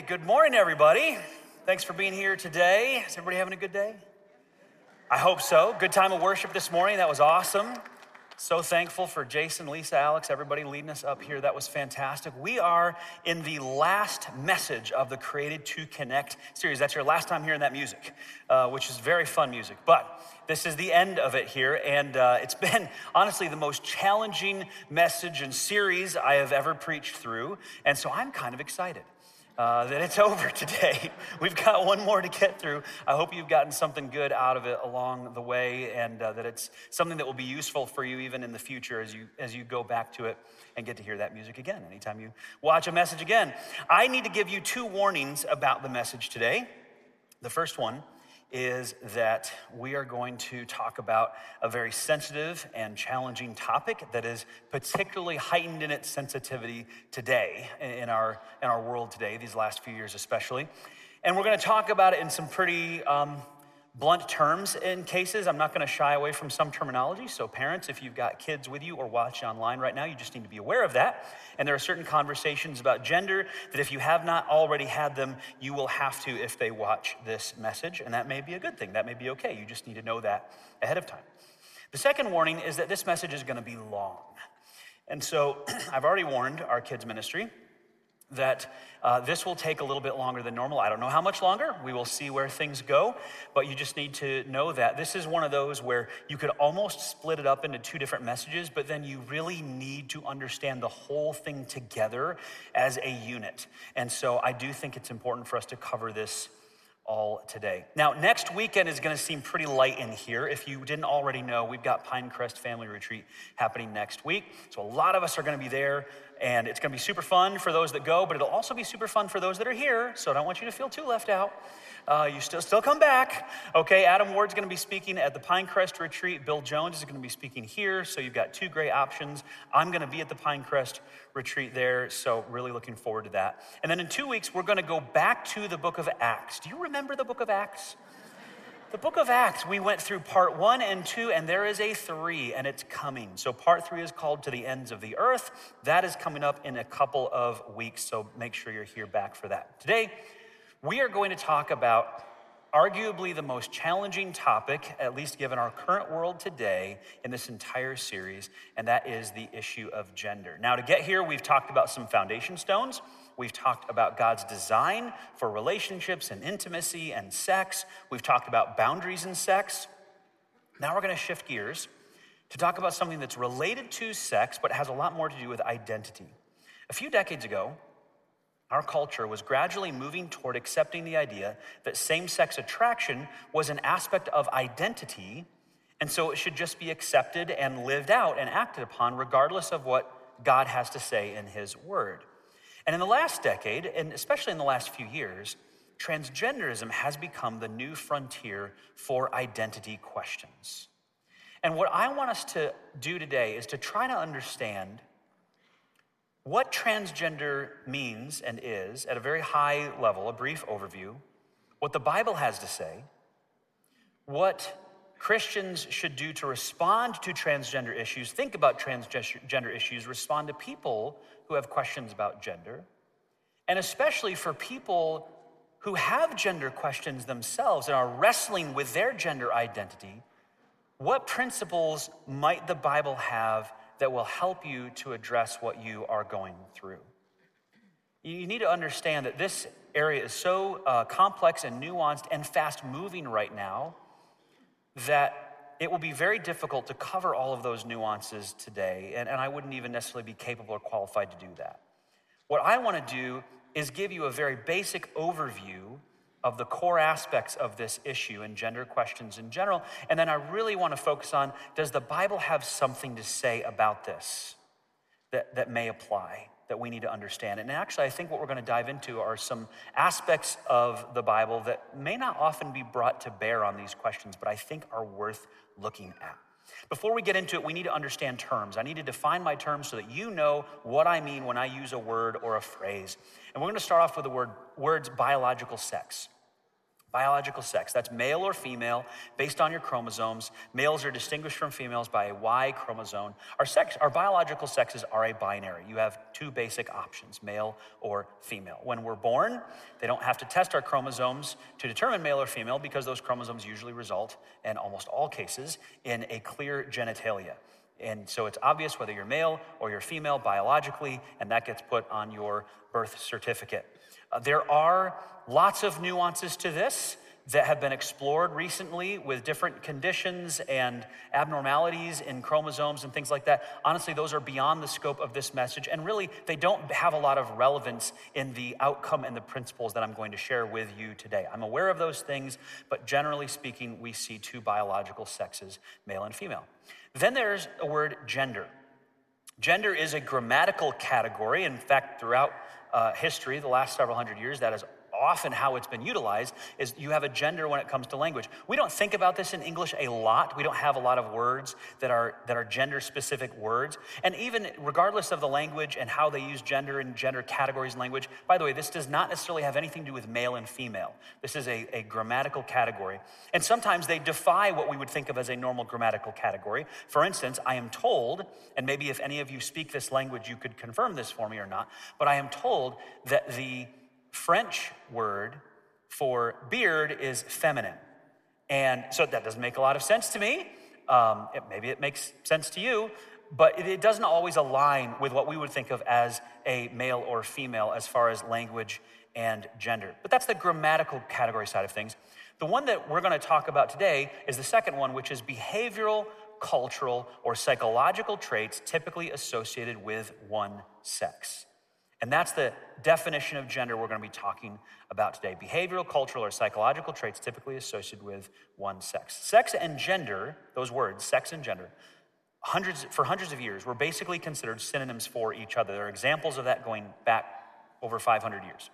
Good morning, everybody. Thanks for being here today. Is everybody having a good day? I hope so. Good time of worship this morning. That was awesome. So thankful for Jason, Lisa, Alex, everybody leading us up here. That was fantastic. We are in the last message of the Created to Connect series. That's your last time hearing that music, uh, which is very fun music. But this is the end of it here, and uh, it's been honestly the most challenging message and series I have ever preached through. And so I'm kind of excited uh, that it's over today. We've got one more to get through. I hope you've gotten something good out of it along the way and uh, that it's something that will be useful for you even in the future as you, as you go back to it and get to hear that music again anytime you watch a message again. I need to give you two warnings about the message today. The first one is that we are going to talk about a very sensitive and challenging topic that is particularly heightened in its sensitivity today, in our, in our world today, these last few years especially. And we're going to talk about it in some pretty um, blunt terms in cases. I'm not going to shy away from some terminology. So, parents, if you've got kids with you or watching online right now, you just need to be aware of that. And there are certain conversations about gender that if you have not already had them, you will have to if they watch this message. And that may be a good thing. That may be okay. You just need to know that ahead of time. The second warning is that this message is going to be long. And so, I've already warned our kids' ministry that uh, this will take a little bit longer than normal. I don't know how much longer. We will see where things go. But you just need to know that this is one of those where you could almost split it up into two different messages, but then you really need to understand the whole thing together as a unit. And so I do think it's important for us to cover this all today. Now, next weekend is going to seem pretty light in here. If you didn't already know, we've got Pinecrest Family Retreat happening next week. So, a lot of us are going to be there, and it's going to be super fun for those that go, but it'll also be super fun for those that are here. So, I don't want you to feel too left out. Uh, you still still come back. Okay, Adam Ward's going to be speaking at the Pinecrest retreat. Bill Jones is going to be speaking here. So you've got two great options. I'm going to be at the Pinecrest retreat there. So really looking forward to that. And then in two weeks, we're going to go back to the book of Acts. Do you remember the book of Acts? The book of Acts, we went through part one and two, and there is a three, and it's coming. So, part three is called To the Ends of the Earth. That is coming up in a couple of weeks, so make sure you're here back for that. Today, we are going to talk about arguably the most challenging topic, at least given our current world today, in this entire series, and that is the issue of gender. Now, to get here, we've talked about some foundation stones. We've talked about God's design for relationships and intimacy and sex. We've talked about boundaries in sex. Now we're going to shift gears to talk about something that's related to sex, but has a lot more to do with identity. A few decades ago, our culture was gradually moving toward accepting the idea that same sex attraction was an aspect of identity, and so it should just be accepted and lived out and acted upon, regardless of what God has to say in His Word. And in the last decade, and especially in the last few years, transgenderism has become the new frontier for identity questions. And what I want us to do today is to try to understand what transgender means and is at a very high level, a brief overview, what the Bible has to say, what Christians should do to respond to transgender issues, think about transgender issues, respond to people who have questions about gender, and especially for people who have gender questions themselves and are wrestling with their gender identity, what principles might the Bible have that will help you to address what you are going through. You need to understand that this area is so uh, complex and nuanced and fast moving right now that it will be very difficult to cover all of those nuances today, and, and I wouldn't even necessarily be capable or qualified to do that. What I want to do is give you a very basic overview of the core aspects of this issue and gender questions in general. And then I really want to focus on does the Bible have something to say about this that, that may apply, that we need to understand? And actually, I think what we're going to dive into are some aspects of the Bible that may not often be brought to bear on these questions, but I think are worth looking at. Before we get into it, we need to understand terms. I need to define my terms so that you know what I mean when I use a word or a phrase. And we're going to start off with the word words biological sex. Biological sex, that's male or female based on your chromosomes. Males are distinguished from females by a Y chromosome. Our sex, our biological sexes are a binary. You have two basic options, male or female. When we're born, they don't have to test our chromosomes to determine male or female because those chromosomes usually result in almost all cases in a clear genitalia. And so it's obvious whether you're male or you're female biologically, and that gets put on your birth certificate. Uh, there are lots of nuances to this that have been explored recently with different conditions and abnormalities in chromosomes and things like that. Honestly, those are beyond the scope of this message, and really, they don't have a lot of relevance in the outcome and the principles that I'm going to share with you today. I'm aware of those things, but generally speaking, we see two biological sexes, male and female. Then there's a word gender. Gender is a grammatical category. In fact, throughout uh, history, the last several hundred years, that has often how it's been utilized is you have a gender when it comes to language. We don't think about this in English a lot. We don't have a lot of words that are that are gender specific words. And even regardless of the language and how they use gender and gender categories in language, by the way, this does not necessarily have anything to do with male and female. This is a, a grammatical category. And sometimes they defy what we would think of as a normal grammatical category. For instance, I am told, and maybe if any of you speak this language, you could confirm this for me or not, but I am told that the French word for beard is feminine. And so that doesn't make a lot of sense to me. Um, it, maybe it makes sense to you, but it, it doesn't always align with what we would think of as a male or female as far as language and gender. But that's the grammatical category side of things. The one that we're going to talk about today is the second one, which is behavioral, cultural, or psychological traits typically associated with one sex. And that's the definition of gender we're going to be talking about today behavioral, cultural, or psychological traits typically associated with one sex. Sex and gender, those words, sex and gender, hundreds, for hundreds of years were basically considered synonyms for each other. There are examples of that going back over 500 years.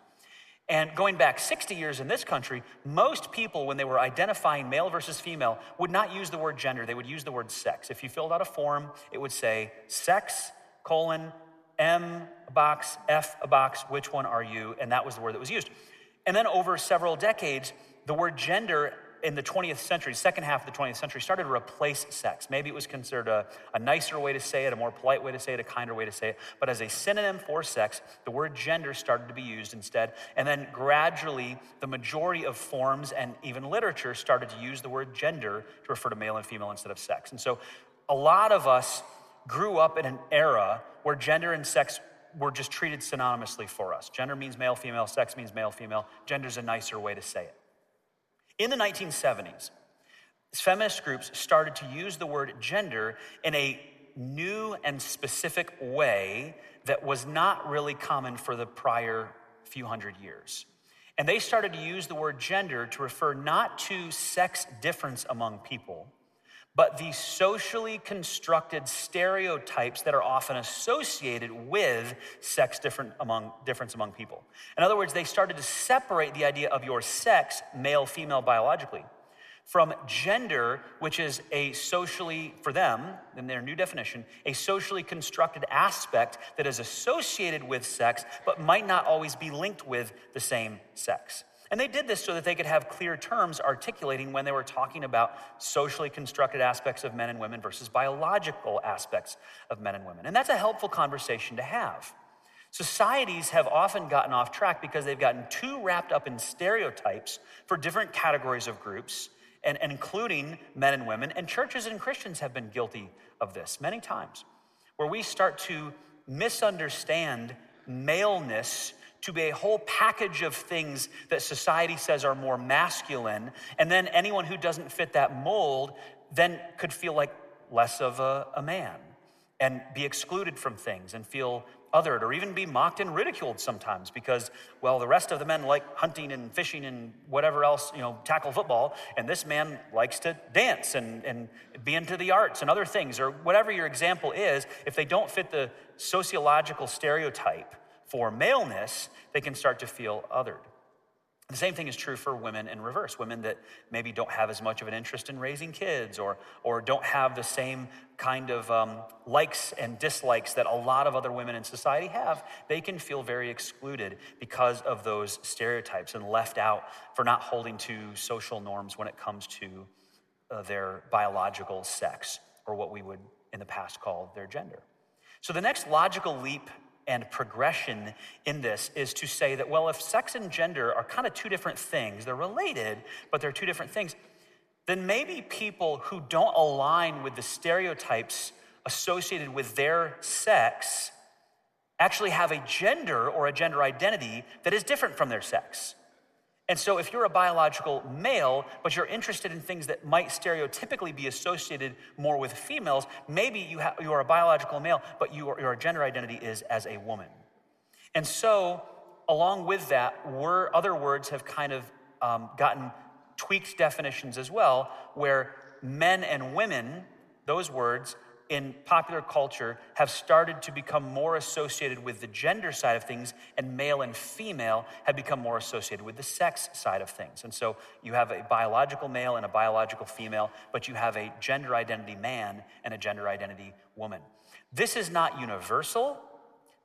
And going back 60 years in this country, most people, when they were identifying male versus female, would not use the word gender, they would use the word sex. If you filled out a form, it would say sex, colon, M a box, F a box, which one are you? And that was the word that was used. And then over several decades, the word gender in the 20th century, second half of the 20th century, started to replace sex. Maybe it was considered a, a, nicer way to say it, a more polite way to say it, a kinder way to say it. But as a synonym for sex, the word gender started to be used instead. And then gradually, the majority of forms and even literature started to use the word gender to refer to male and female instead of sex. And so a lot of us grew up in an era where gender and sex were just treated synonymously for us. Gender means male, female, sex means male, female. Gender's a nicer way to say it. In the 1970s, feminist groups started to use the word gender in a new and specific way that was not really common for the prior few hundred years. And they started to use the word gender to refer not to sex difference among people, but the socially constructed stereotypes that are often associated with sex different among, difference among people. In other words, they started to separate the idea of your sex, male, female, biologically, from gender, which is a socially, for them, in their new definition, a socially constructed aspect that is associated with sex, but might not always be linked with the same sex. And they did this so that they could have clear terms articulating when they were talking about socially constructed aspects of men and women versus biological aspects of men and women. And that's a helpful conversation to have. Societies have often gotten off track because they've gotten too wrapped up in stereotypes for different categories of groups, and, and including men and women. And churches and Christians have been guilty of this many times, where we start to misunderstand maleness to be a whole package of things that society says are more masculine. And then anyone who doesn't fit that mold then could feel like less of a, a man and be excluded from things and feel othered or even be mocked and ridiculed sometimes because well the rest of the men like hunting and fishing and whatever else you know tackle football and this man likes to dance and, and be into the arts and other things or whatever your example is if they don't fit the sociological stereotype for maleness, they can start to feel othered. The same thing is true for women in reverse, women that maybe don't have as much of an interest in raising kids or, or don't have the same kind of um, likes and dislikes that a lot of other women in society have. They can feel very excluded because of those stereotypes and left out for not holding to social norms when it comes to uh, their biological sex or what we would in the past call their gender. So the next logical leap and progression in this is to say that, well, if sex and gender are kind of two different things, they're related, but they're two different things, then maybe people who don't align with the stereotypes associated with their sex actually have a gender or a gender identity that is different from their sex. And so, if you're a biological male, but you're interested in things that might stereotypically be associated more with females, maybe you, ha- you are a biological male, but you are, your gender identity is as a woman. And so, along with that, other words have kind of um, gotten tweaked definitions as well, where men and women, those words, in popular culture have started to become more associated with the gender side of things, and male and female have become more associated with the sex side of things. And so you have a biological male and a biological female, but you have a gender identity man and a gender identity woman. This is not universal.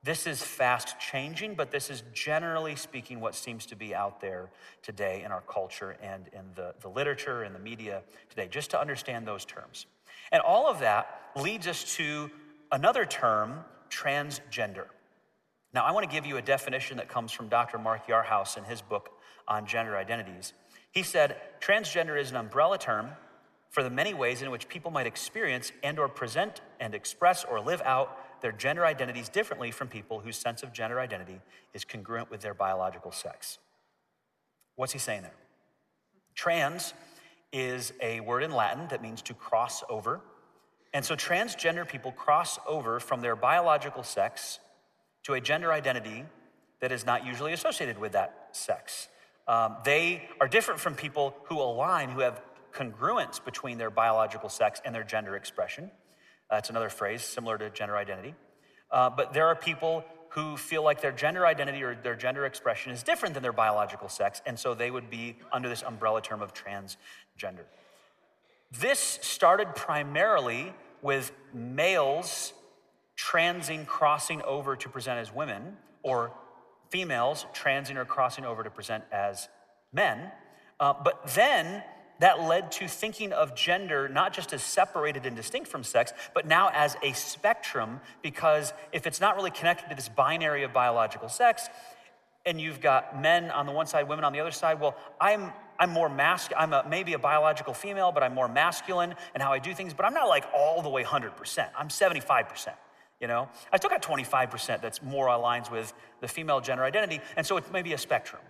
This is fast changing, but this is generally speaking what seems to be out there today in our culture and in the, the literature and the media today, just to understand those terms. And all of that leads us to another term, transgender. Now, I want to give you a definition that comes from Dr. Mark Yarhouse in his book on gender identities. He said, transgender is an umbrella term for the many ways in which people might experience and or present and express or live out their gender identities differently from people whose sense of gender identity is congruent with their biological sex. What's he saying there? Trans is a word in Latin that means to cross over. And so transgender people cross over from their biological sex to a gender identity that is not usually associated with that sex. Um, they are different from people who align, who have congruence between their biological sex and their gender expression. That's another phrase similar to gender identity. Uh, but there are people who feel like their gender identity or their gender expression is different than their biological sex, and so they would be under this umbrella term of transgender. This started primarily with males transing, crossing over to present as women, or females transing or crossing over to present as men. Uh, but then that led to thinking of gender not just as separated and distinct from sex, but now as a spectrum, because if it's not really connected to this binary of biological sex, and you've got men on the one side, women on the other side, well, I'm I'm more masculine. I'm a, maybe a biological female, but I'm more masculine in how I do things. But I'm not like all the way 100%. I'm 75%. You know, I still got 25% that's more aligns with the female gender identity. And so it's maybe a spectrum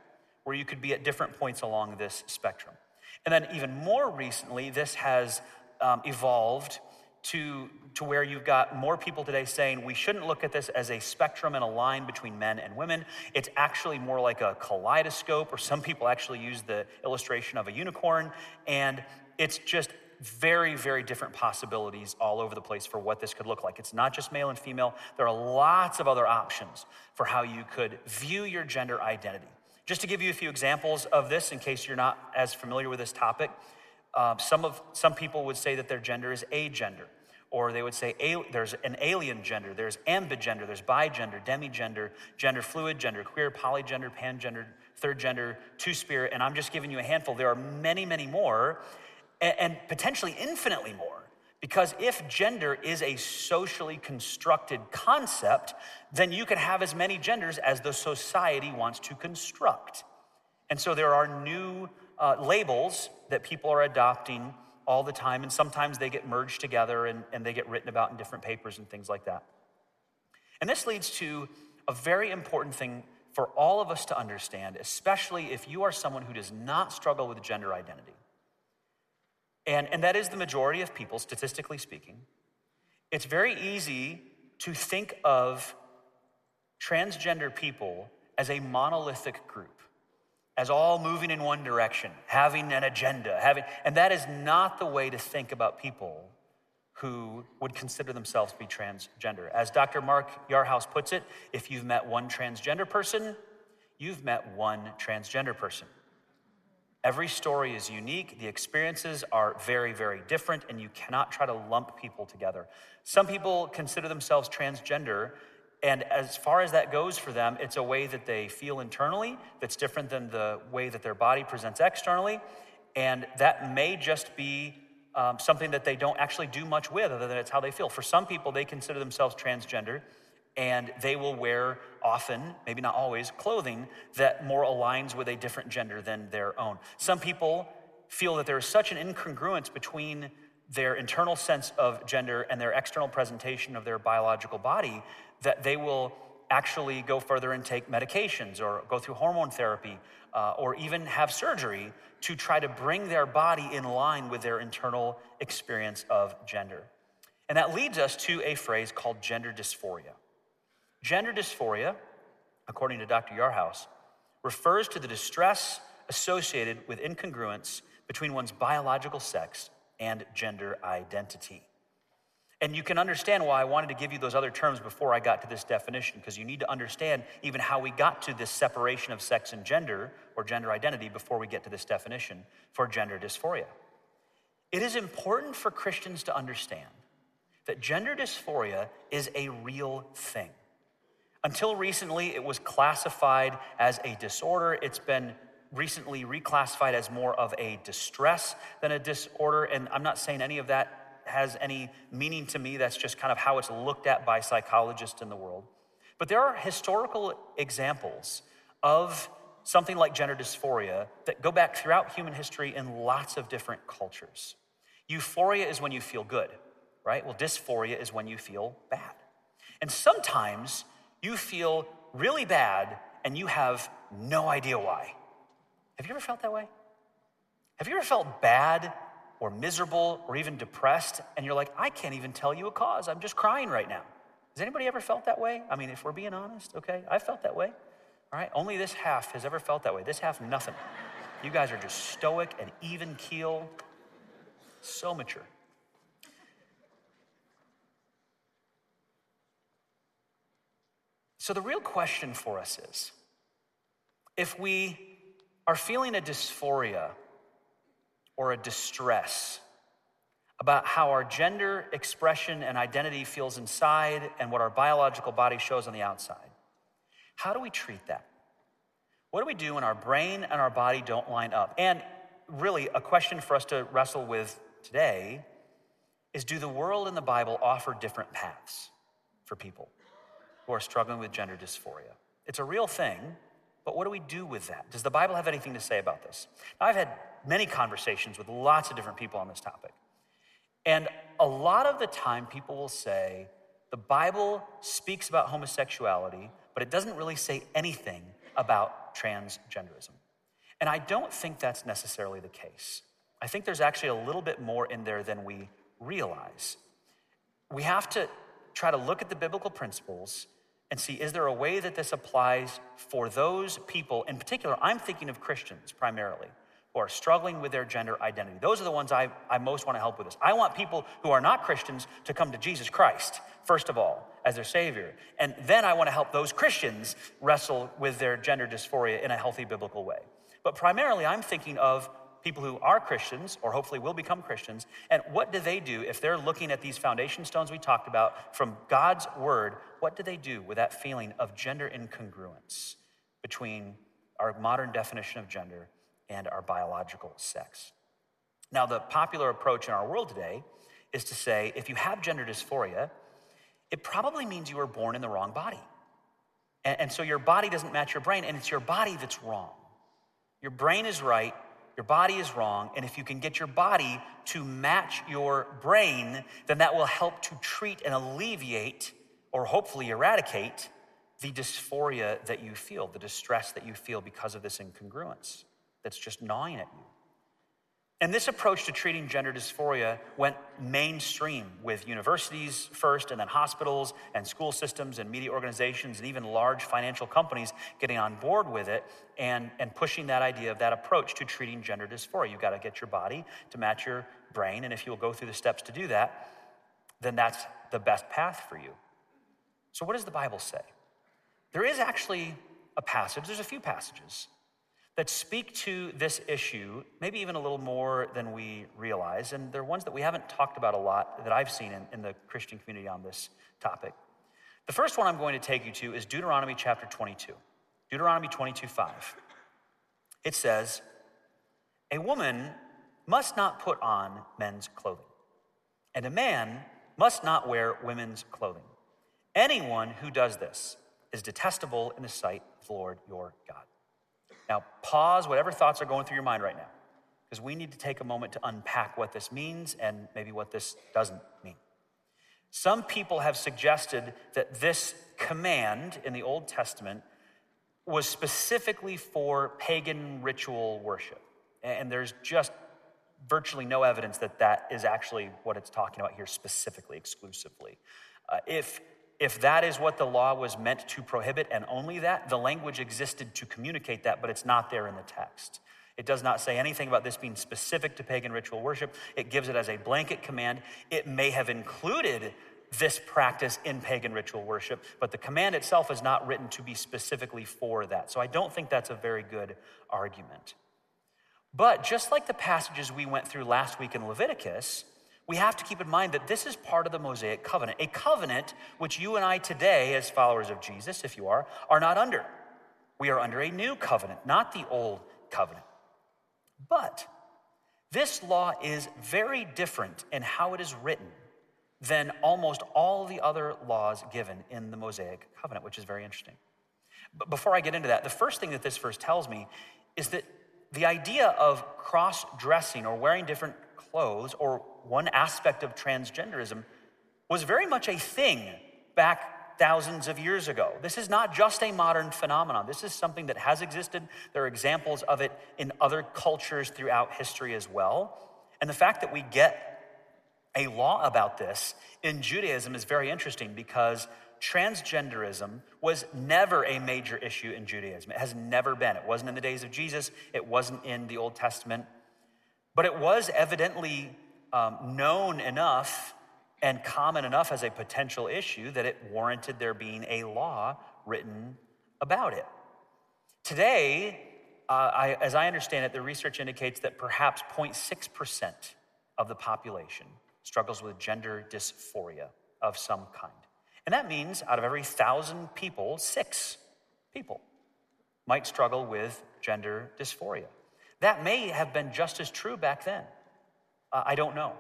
where you could be at different points along this spectrum. And then, even more recently, this has um, evolved to, to where you've got more people today saying we shouldn't look at this as a spectrum and a line between men and women. It's actually more like a kaleidoscope, or some people actually use the illustration of a unicorn. And it's just very, very different possibilities all over the place for what this could look like. It's not just male and female, there are lots of other options for how you could view your gender identity. Just to give you a few examples of this, in case you're not as familiar with this topic, uh, some, of, some people would say that their gender is agender, or they would say there's an alien gender, there's ambigender, there's bigender, demigender, gender fluid, gender queer, polygender, pangender, third gender, two spirit, and I'm just giving you a handful. There are many, many more, and, and potentially infinitely more. Because if gender is a socially constructed concept, then you can have as many genders as the society wants to construct. And so there are new uh, labels that people are adopting all the time, and sometimes they get merged together and, and they get written about in different papers and things like that. And this leads to a very important thing for all of us to understand, especially if you are someone who does not struggle with gender identity. And, and that is the majority of people, statistically speaking. It's very easy to think of transgender people as a monolithic group, as all moving in one direction, having an agenda, having, and that is not the way to think about people who would consider themselves to be transgender. As Dr. Mark Yarhouse puts it, if you've met one transgender person, you've met one transgender person. Every story is unique. The experiences are very, very different, and you cannot try to lump people together. Some people consider themselves transgender, and as far as that goes for them, it's a way that they feel internally that's different than the way that their body presents externally. And that may just be um, something that they don't actually do much with, other than it's how they feel. For some people, they consider themselves transgender and they will wear often, maybe not always, clothing that more aligns with a different gender than their own. Some people feel that there is such an incongruence between their internal sense of gender and their external presentation of their biological body that they will actually go further and take medications or go through hormone therapy uh, or even have surgery to try to bring their body in line with their internal experience of gender. And that leads us to a phrase called gender dysphoria. Gender dysphoria, according to Dr. Yarhouse, refers to the distress associated with incongruence between one's biological sex and gender identity. And you can understand why I wanted to give you those other terms before I got to this definition, because you need to understand even how we got to this separation of sex and gender or gender identity before we get to this definition for gender dysphoria. It is important for Christians to understand that gender dysphoria is a real thing. Until recently, it was classified as a disorder. It's been recently reclassified as more of a distress than a disorder. And I'm not saying any of that has any meaning to me. That's just kind of how it's looked at by psychologists in the world. But there are historical examples of something like gender dysphoria that go back throughout human history in lots of different cultures. Euphoria is when you feel good, right? Well, dysphoria is when you feel bad. And sometimes you feel really bad and you have no idea why. Have you ever felt that way? Have you ever felt bad or miserable or even depressed and you're like, I can't even tell you a cause. I'm just crying right now. Has anybody ever felt that way? I mean, if we're being honest, okay, I felt that way. All right, only this half has ever felt that way. This half, nothing. You guys are just stoic and even keel, so mature. So, the real question for us is if we are feeling a dysphoria or a distress about how our gender expression and identity feels inside and what our biological body shows on the outside, how do we treat that? What do we do when our brain and our body don't line up? And really, a question for us to wrestle with today is do the world and the Bible offer different paths for people? Who are struggling with gender dysphoria. It's a real thing, but what do we do with that? Does the Bible have anything to say about this? Now, I've had many conversations with lots of different people on this topic. And a lot of the time, people will say, the Bible speaks about homosexuality, but it doesn't really say anything about transgenderism. And I don't think that's necessarily the case. I think there's actually a little bit more in there than we realize. We have to try to look at the biblical principles and see is there a way that this applies for those people? In particular, I'm thinking of Christians primarily who are struggling with their gender identity. Those are the ones I, I most want to help with this. I want people who are not Christians to come to Jesus Christ, first of all, as their Savior. And then I want to help those Christians wrestle with their gender dysphoria in a healthy biblical way. But primarily, I'm thinking of people who are Christians or hopefully will become Christians. And what do they do if they're looking at these foundation stones we talked about from God's word? What do they do with that feeling of gender incongruence between our modern definition of gender and our biological sex? Now, the popular approach in our world today is to say if you have gender dysphoria, it probably means you were born in the wrong body. And, so your body doesn't match your brain, and it's your body that's wrong. Your brain is right, your body is wrong. And if you can get your body to match your brain, then that will help to treat and alleviate or hopefully eradicate the dysphoria that you feel, the distress that you feel because of this incongruence that's just gnawing at you. And this approach to treating gender dysphoria went mainstream with universities first, and then hospitals and school systems and media organizations and even large financial companies getting on board with it and, and pushing that idea of that approach to treating gender dysphoria. You've got to get your body to match your brain, and if you will go through the steps to do that, then that's the best path for you. So, what does the Bible say? There is actually a passage, there's a few passages that speak to this issue, maybe even a little more than we realize. And they're ones that we haven't talked about a lot that I've seen in, in the Christian community on this topic. The first one I'm going to take you to is Deuteronomy chapter 22. Deuteronomy 22 5. It says, A woman must not put on men's clothing, and a man must not wear women's clothing. Anyone who does this is detestable in the sight of the Lord your God. Now, pause whatever thoughts are going through your mind right now, because we need to take a moment to unpack what this means and maybe what this doesn't mean. Some people have suggested that this command in the Old Testament was specifically for pagan ritual worship. And there's just virtually no evidence that that is actually what it's talking about here specifically, exclusively. Uh, if if that is what the law was meant to prohibit and only that, the language existed to communicate that, but it's not there in the text. It does not say anything about this being specific to pagan ritual worship. It gives it as a blanket command. It may have included this practice in pagan ritual worship, but the command itself is not written to be specifically for that. So I don't think that's a very good argument. But just like the passages we went through last week in Leviticus, we have to keep in mind that this is part of the Mosaic covenant, a covenant which you and I today, as followers of Jesus, if you are, are not under. We are under a new covenant, not the old covenant. But this law is very different in how it is written than almost all the other laws given in the Mosaic covenant, which is very interesting. But before I get into that, the first thing that this verse tells me is that the idea of cross dressing or wearing different clothes or one aspect of transgenderism was very much a thing back thousands of years ago. This is not just a modern phenomenon. This is something that has existed. There are examples of it in other cultures throughout history as well. And the fact that we get a law about this in Judaism is very interesting because transgenderism was never a major issue in Judaism. It has never been. It wasn't in the days of Jesus, it wasn't in the Old Testament. But it was evidently um, known enough and common enough as a potential issue that it warranted there being a law written about it. Today, uh, I, as I understand it, the research indicates that perhaps 0.6% of the population struggles with gender dysphoria of some kind. And that means out of every thousand people, six people might struggle with gender dysphoria. That may have been just as true back then. Uh, I don't know.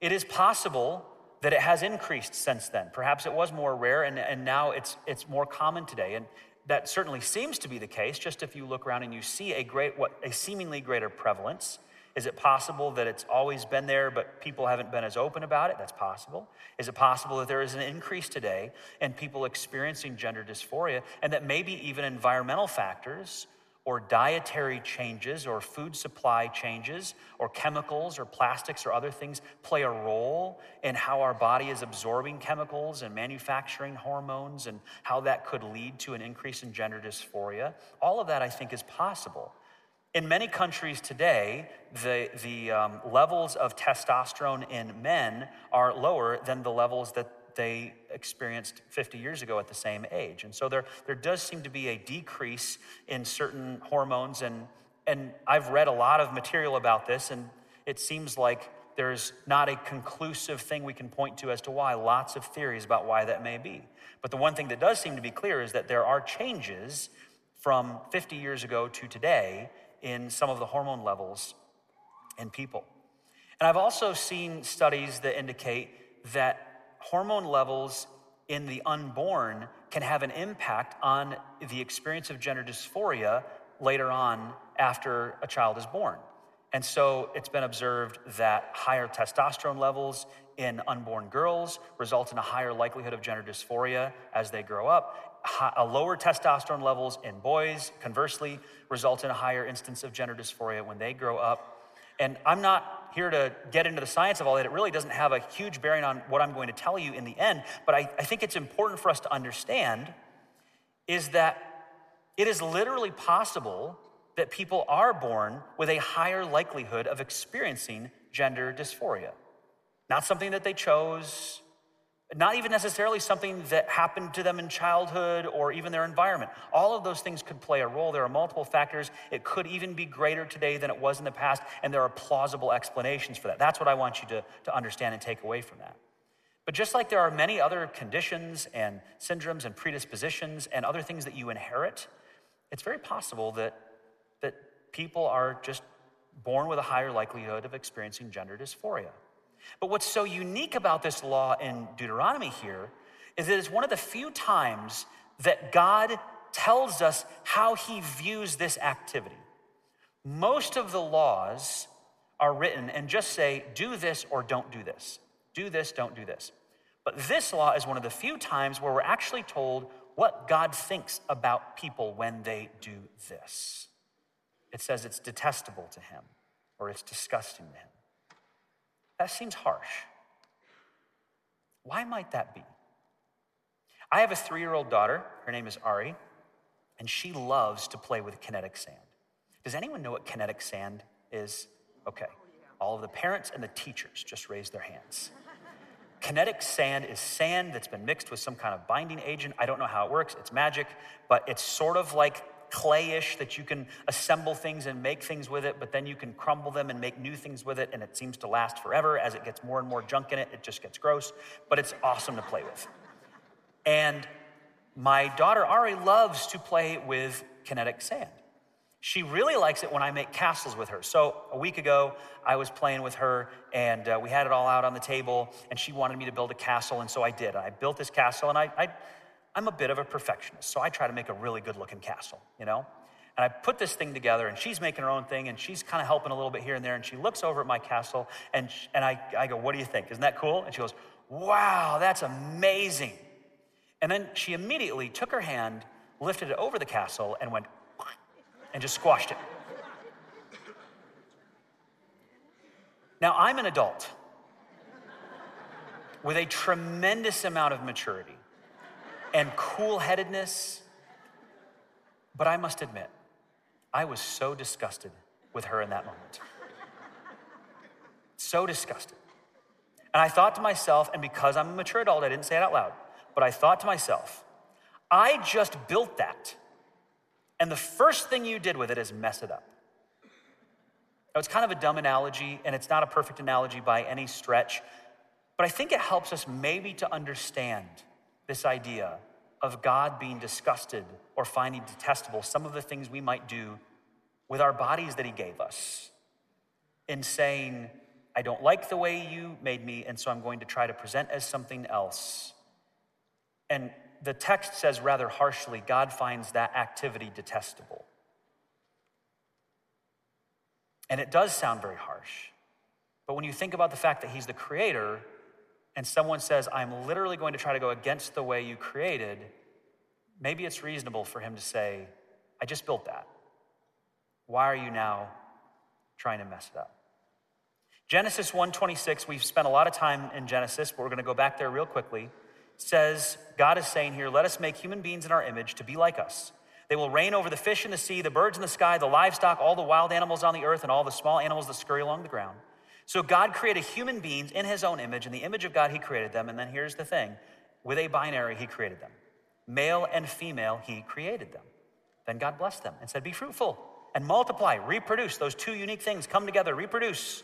It is possible that it has increased since then. Perhaps it was more rare and, and now it's, it's more common today. And that certainly seems to be the case, just if you look around and you see a great, what, a seemingly greater prevalence. Is it possible that it's always been there, but people haven't been as open about it? That's possible. Is it possible that there is an increase today in people experiencing gender dysphoria, and that maybe even environmental factors or dietary changes or food supply changes or chemicals or plastics or other things play a role in how our body is absorbing chemicals and manufacturing hormones and how that could lead to an increase in gender dysphoria. All of that, I think, is possible. In many countries today, the, the um, levels of testosterone in men are lower than the levels that they experienced 50 years ago at the same age. And so there, there does seem to be a decrease in certain hormones. And, and I've read a lot of material about this, and it seems like there's not a conclusive thing we can point to as to why, lots of theories about why that may be. But the one thing that does seem to be clear is that there are changes from 50 years ago to today in some of the hormone levels in people. And I've also seen studies that indicate that hormone levels in the unborn can have an impact on the experience of gender dysphoria later on after a child is born. And so it's been observed that higher testosterone levels in unborn girls result in a higher likelihood of gender dysphoria as they grow up. A lower testosterone levels in boys, conversely, result in a higher instance of gender dysphoria when they grow up. And I'm not here to get into the science of all that. It really doesn't have a huge bearing on what I'm going to tell you in the end. But I, I think it's important for us to understand is that it is literally possible that people are born with a higher likelihood of experiencing gender dysphoria. Not something that they chose, Not even necessarily something that happened to them in childhood or even their environment. All of those things could play a role. There are multiple factors. It could even be greater today than it was in the past, and there are plausible explanations for that. That's what I want you to, to understand and take away from that. But just like there are many other conditions and syndromes and predispositions and other things that you inherit, it's very possible that, that people are just born with a higher likelihood of experiencing gender dysphoria. But what's so unique about this law in Deuteronomy here is that it's one of the few times that God tells us how he views this activity. Most of the laws are written and just say, do this or don't do this. Do this, don't do this. But this law is one of the few times where we're actually told what God thinks about people when they do this. It says it's detestable to him or it's disgusting to him. That seems harsh. Why might that be? I have a three year old daughter. Her name is Ari, and she loves to play with kinetic sand. Does anyone know what kinetic sand is? Okay. All of the parents and the teachers just raised their hands. Kinetic sand is sand that's been mixed with some kind of binding agent. I don't know how it works, it's magic, but it's sort of like clayish that you can assemble things and make things with it, but then you can crumble them and make new things with it, and it seems to last forever. As it gets more and more junk in it, it just gets gross, but it's awesome to play with. And my daughter Ari loves to play with kinetic sand. She really likes it when I make castles with her. So a week ago, I was playing with her and uh, we had it all out on the table, and she wanted me to build a castle, and so I did. I built this castle, and I, I I'm a bit of a perfectionist, so I try to make a really good looking castle, you know? And I put this thing together, and she's making her own thing, and she's kind of helping a little bit here and there. And she looks over at my castle, and, she, and I, I go, What do you think? Isn't that cool? And she goes, Wow, that's amazing. And then she immediately took her hand, lifted it over the castle, and went, and just squashed it. Now, I'm an adult with a tremendous amount of maturity and cool headedness. But I must admit, I was so disgusted with her in that moment. So disgusted. And I thought to myself, and because I'm a mature adult, I didn't say it out loud, but I thought to myself, I just built that. And the first thing you did with it is mess it up. Now, it's kind of a dumb analogy, and it's not a perfect analogy by any stretch, but I think it helps us maybe to understand this idea of God being disgusted or finding detestable some of the things we might do with our bodies that He gave us in saying, I don't like the way you made me, and so I'm going to try to present as something else. And the text says rather harshly, God finds that activity detestable. And it does sound very harsh. But when you think about the fact that He's the creator, and someone says, I'm literally going to try to go against the way you created, maybe it's reasonable for him to say, I just built that. Why are you now trying to mess it up? Genesis 1:26, we've spent a lot of time in Genesis, but we're going to go back there real quickly. Says God is saying here, let us make human beings in our image to be like us. They will reign over the fish in the sea, the birds in the sky, the livestock, all the wild animals on the earth, and all the small animals that scurry along the ground. So God created human beings in his own image. In the image of God, he created them. And then here's the thing with a binary, he created them. Male and female, he created them. Then God blessed them and said, Be fruitful and multiply, reproduce. Those two unique things come together, reproduce.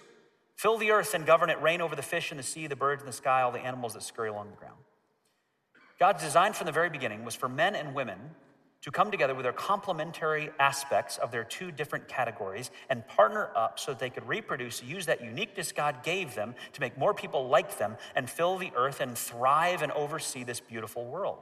Fill the earth and govern it, reign over the fish in the sea, the birds in the sky, all the animals that scurry along the ground. God's design from the very beginning was for men and women to come together with their complementary aspects of their two different categories and partner up so that they could reproduce, use that uniqueness God gave them to make more people like them and fill the earth and thrive and oversee this beautiful world.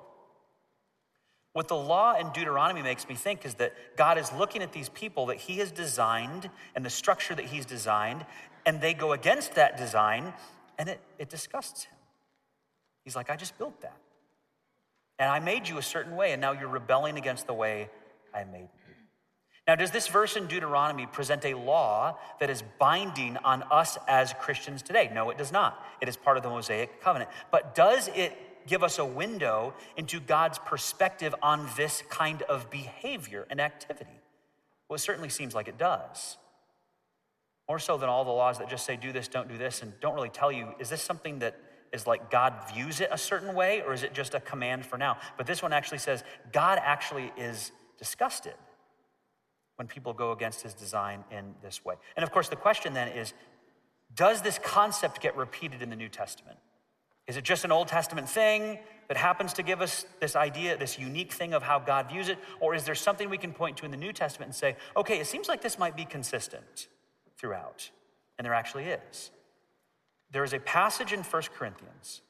What the law in Deuteronomy makes me think is that God is looking at these people that He has designed and the structure that He's designed, and they go against that design, and it, it disgusts Him. He's like, I just built that. And I made you a certain way, and now you're rebelling against the way I made you. Now, does this verse in Deuteronomy present a law that is binding on us as Christians today? No, it does not. It is part of the Mosaic covenant. But does it give us a window into God's perspective on this kind of behavior and activity? Well, it certainly seems like it does. More so than all the laws that just say do this, don't do this, and don't really tell you, is this something that is like God views it a certain way, or is it just a command for now? But this one actually says God actually is disgusted when people go against his design in this way. And of course, the question then is does this concept get repeated in the New Testament? Is it just an Old Testament thing that happens to give us this idea, this unique thing of how God views it? Or is there something we can point to in the New Testament and say, okay, it seems like this might be consistent throughout? And there actually is. There is a passage in 1 Corinthians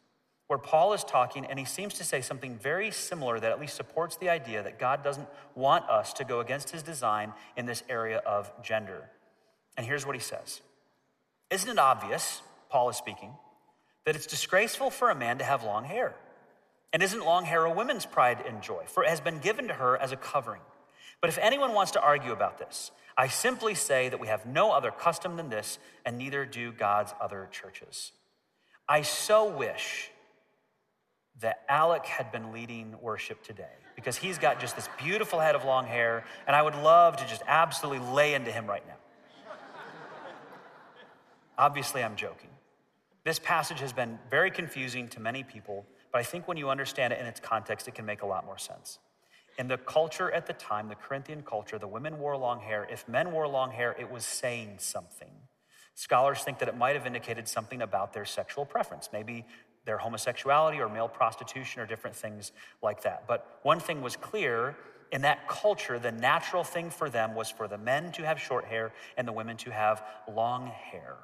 where Paul is talking and he seems to say something very similar that at least supports the idea that God doesn't want us to go against his design in this area of gender. And here's what he says Isn't it obvious, Paul is speaking, that it's disgraceful for a man to have long hair? And isn't long hair a woman's pride and joy? For it has been given to her as a covering. But if anyone wants to argue about this, I simply say that we have no other custom than this, and neither do God's other churches. I so wish that Alec had been leading worship today because he's got just this beautiful head of long hair, and I would love to just absolutely lay into him right now. Obviously, I'm joking. This passage has been very confusing to many people, but I think when you understand it in its context, it can make a lot more sense. In the culture at the time, the Corinthian culture, the women wore long hair. If men wore long hair, it was saying something. Scholars think that it might have indicated something about their sexual preference. Maybe their homosexuality or male prostitution or different things like that. But one thing was clear in that culture, the natural thing for them was for the men to have short hair and the women to have long hair.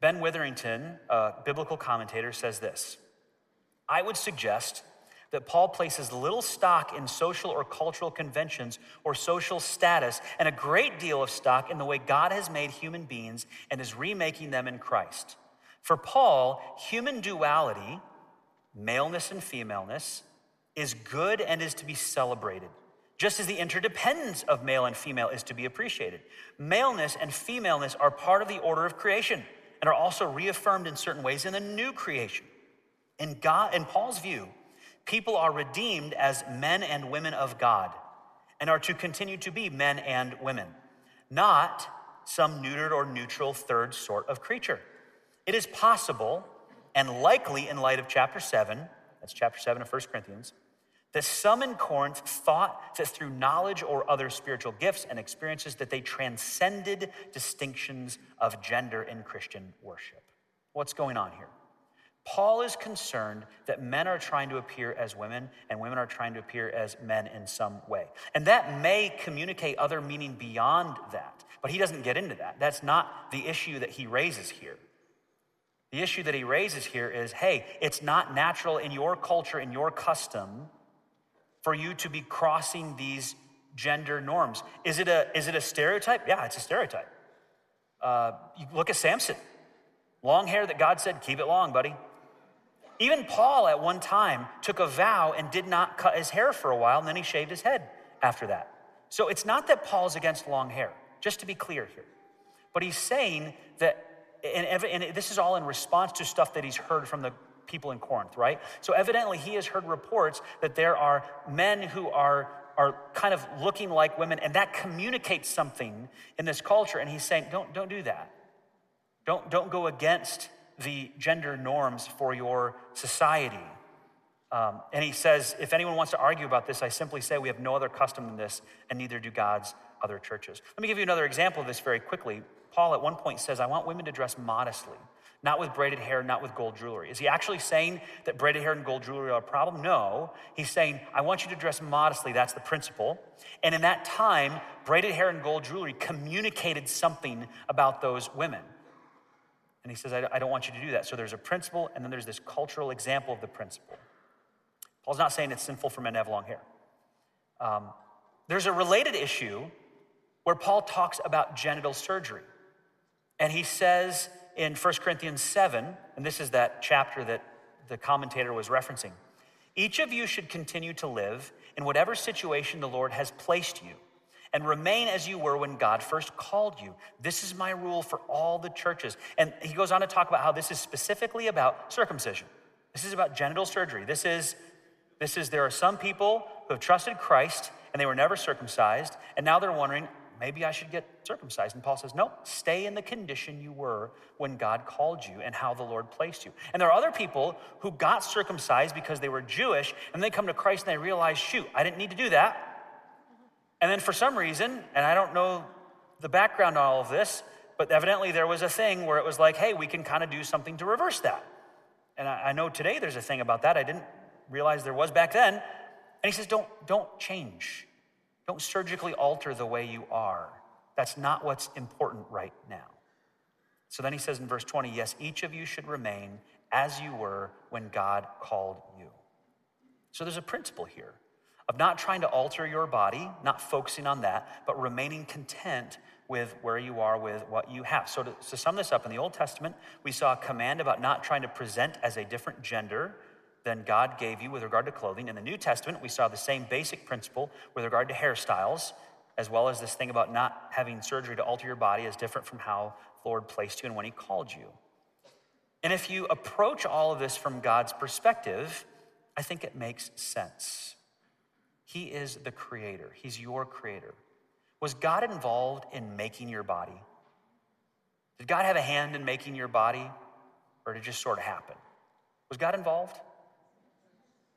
Ben Witherington, a biblical commentator, says this I would suggest that Paul places little stock in social or cultural conventions or social status and a great deal of stock in the way God has made human beings and is remaking them in Christ. For Paul, human duality, maleness and femaleness, is good and is to be celebrated, just as the interdependence of male and female is to be appreciated. Maleness and femaleness are part of the order of creation and are also reaffirmed in certain ways in the new creation. In, God, in Paul's view, people are redeemed as men and women of God and are to continue to be men and women, not some neutered or neutral third sort of creature. It is possible and likely in light of chapter 7, that's chapter 7 of 1 Corinthians, that some in Corinth thought that through knowledge or other spiritual gifts and experiences that they transcended distinctions of gender in Christian worship. What's going on here? Paul is concerned that men are trying to appear as women and women are trying to appear as men in some way. And that may communicate other meaning beyond that, but he doesn't get into that. That's not the issue that he raises here. The issue that he raises here is hey, it's not natural in your culture, in your custom, for you to be crossing these gender norms. Is it a, is it a stereotype? Yeah, it's a stereotype. Uh, you look at Samson. Long hair that God said, keep it long, buddy. Even Paul at one time took a vow and did not cut his hair for a while, and then he shaved his head after that. So it's not that Paul's against long hair, just to be clear here. But he's saying that and, and this is all in response to stuff that he's heard from the people in Corinth, right? So evidently he has heard reports that there are men who are are kind of looking like women, and that communicates something in this culture. And he's saying, don't, don't do that. Don't, don't go against the gender norms for your society. Um, and he says, if anyone wants to argue about this, I simply say we have no other custom than this, and neither do God's other churches. Let me give you another example of this very quickly. Paul at one point says, I want women to dress modestly, not with braided hair, not with gold jewelry. Is he actually saying that braided hair and gold jewelry are a problem? No. He's saying, I want you to dress modestly. That's the principle. And in that time, braided hair and gold jewelry communicated something about those women. And he says, I don't want you to do that. So there's a principle, and then there's this cultural example of the principle. Paul's not saying it's sinful for men to have long hair. Um, there's a related issue where Paul talks about genital surgery. And he says in 1 Corinthians 7, and this is that chapter that the commentator was referencing each of you should continue to live in whatever situation the Lord has placed you and remain as you were when God first called you. This is my rule for all the churches. And he goes on to talk about how this is specifically about circumcision. This is about genital surgery. This is this is there are some people who have trusted Christ and they were never circumcised and now they're wondering maybe I should get circumcised. And Paul says, no, stay in the condition you were when God called you and how the Lord placed you. And there are other people who got circumcised because they were Jewish and they come to Christ and they realize, shoot, I didn't need to do that. And then for some reason, and I don't know the background on all of this, but evidently there was a thing where it was like, hey, we can kind of do something to reverse that. And I, I know today there's a thing about that. I didn't realize there was back then. And he says, don't, don't change. Don't surgically alter the way you are. That's not what's important right now. So then he says in verse 20, yes, each of you should remain as you were when God called you. So there's a principle here of not trying to alter your body, not focusing on that, but remaining content with where you are with what you have. So, to, to, sum this up, in the Old Testament, we saw a command about not trying to present as a different gender than God gave you with regard to clothing. In the New Testament, we saw the same basic principle with regard to hairstyles, as well as this thing about not having surgery to alter your body is different from how the Lord placed you and when He called you. And if you approach all of this from God's perspective, I think it makes sense. He is the creator, He's your creator. Was God involved in making your body? Did God have a hand in making your body, or did it just sort of happen? Was God involved?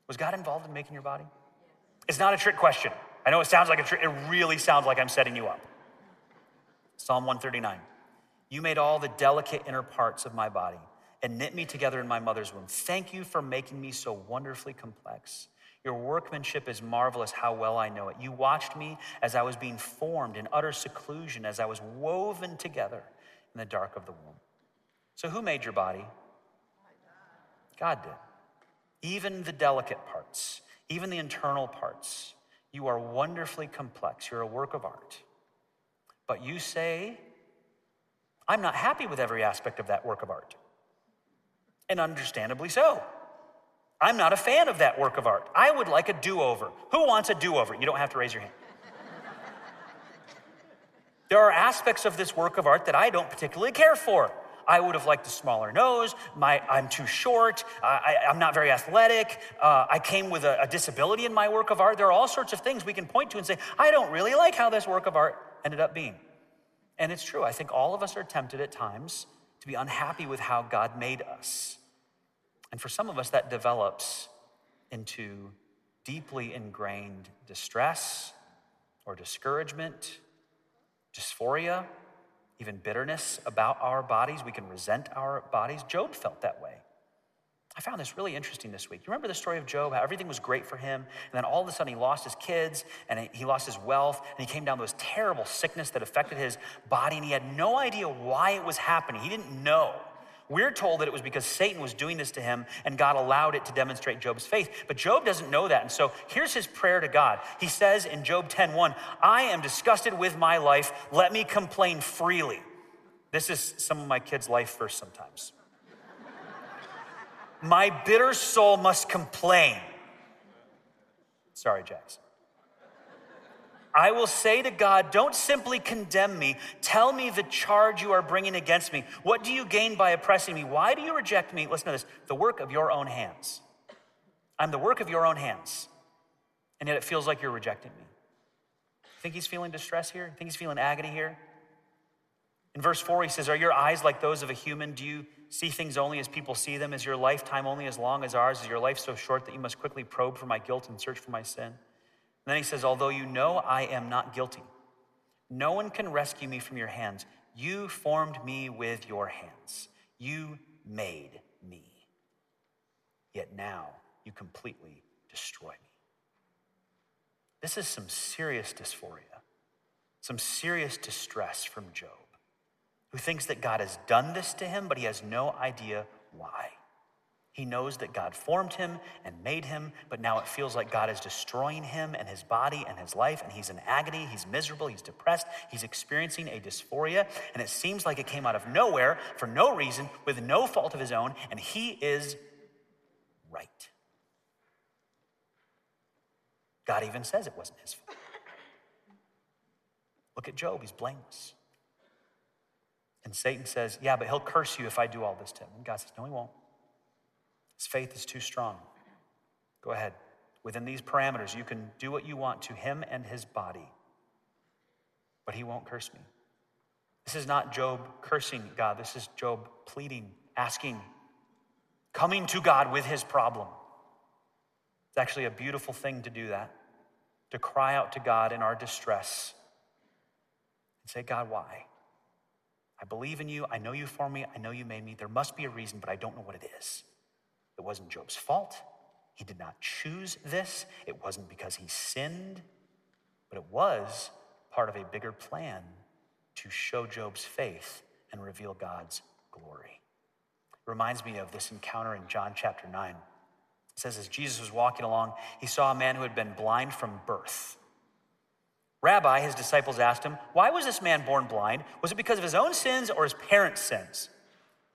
Was God involved in making your body? It's not a trick question. I know it sounds like a trick, it really sounds like I'm setting you up. Psalm 139 You made all the delicate inner parts of my body and knit me together in my mother's womb. Thank you for making me so wonderfully complex. Your workmanship is marvelous, how well I know it. You watched me as I was being formed in utter seclusion, as I was woven together in the dark of the womb. So, who made your body? God did. Even the delicate parts, even the internal parts. You are wonderfully complex. You're a work of art. But you say, I'm not happy with every aspect of that work of art. And understandably so. I'm not a fan of that work of art. I would like a do over. Who wants a do over? You don't have to raise your hand. there are aspects of this work of art that I don't particularly care for. I would have liked a smaller nose. My, I'm too short. I, am not very athletic. Uh, I came with a, a disability in my work of art. There are all sorts of things we can point to and say, I don't really like how this work of art ended up being. And it's true. I think all of us are tempted at times to be unhappy with how God made us. And for some of us, that develops into deeply ingrained distress or discouragement, dysphoria, even bitterness about our bodies. We can resent our bodies. Job felt that way. I found this really interesting this week. You remember the story of Job, how everything was great for him, and then all of a sudden he lost his kids and he lost his wealth, and he came down with this terrible sickness that affected his body, and he had no idea why it was happening. He didn't know. We're told that it was because Satan was doing this to him and God allowed it to demonstrate Job's faith. But Job doesn't know that. And so here's his prayer to God. He says in Job 10:1, "I am disgusted with my life. Let me complain freely." This is some of my kids' life verse sometimes. my bitter soul must complain. Sorry, Jackson. I will say to God, Don't simply condemn me. Tell me the charge you are bringing against me. What do you gain by oppressing me? Why do you reject me? Listen to this the work of your own hands. I'm the work of your own hands. And yet it feels like you're rejecting me. Think he's feeling distress here? Think he's feeling agony here? In verse 4, he says, Are your eyes like those of a human? Do you see things only as people see them? Is your lifetime only as long as ours? Is your life so short that you must quickly probe for my guilt and search for my sin? Then he says, Although you know I am not guilty, no one can rescue me from your hands. You formed me with your hands, you made me. Yet now you completely destroy me. This is some serious dysphoria, some serious distress from Job, who thinks that God has done this to him, but he has no idea why. He knows that God formed him and made him, but now it feels like God is destroying him and his body and his life, and he's in agony, he's miserable, he's depressed, he's experiencing a dysphoria, and it seems like it came out of nowhere for no reason, with no fault of his own, and he is right. God even says it wasn't his fault. Look at Job, he's blameless. And Satan says, Yeah, but he'll curse you if I do all this to him. And God says, No, he won't. His faith is too strong. Go ahead. Within these parameters, you can do what you want to him and his body. but he won't curse me. This is not Job cursing God. This is Job pleading, asking, coming to God with his problem. It's actually a beautiful thing to do that, to cry out to God in our distress and say, God, why? I believe in you. I know you formed me. I know you made me. There must be a reason, but I don't know what it is. It wasn't Job's fault. He did not choose this. It wasn't because he sinned, but it was part of a bigger plan to show Job's faith and reveal God's glory. It reminds me of this encounter in John chapter 9. It says, as Jesus was walking along, he saw a man who had been blind from birth. Rabbi, his disciples asked him, Why was this man born blind? Was it because of his own sins or his parents' sins?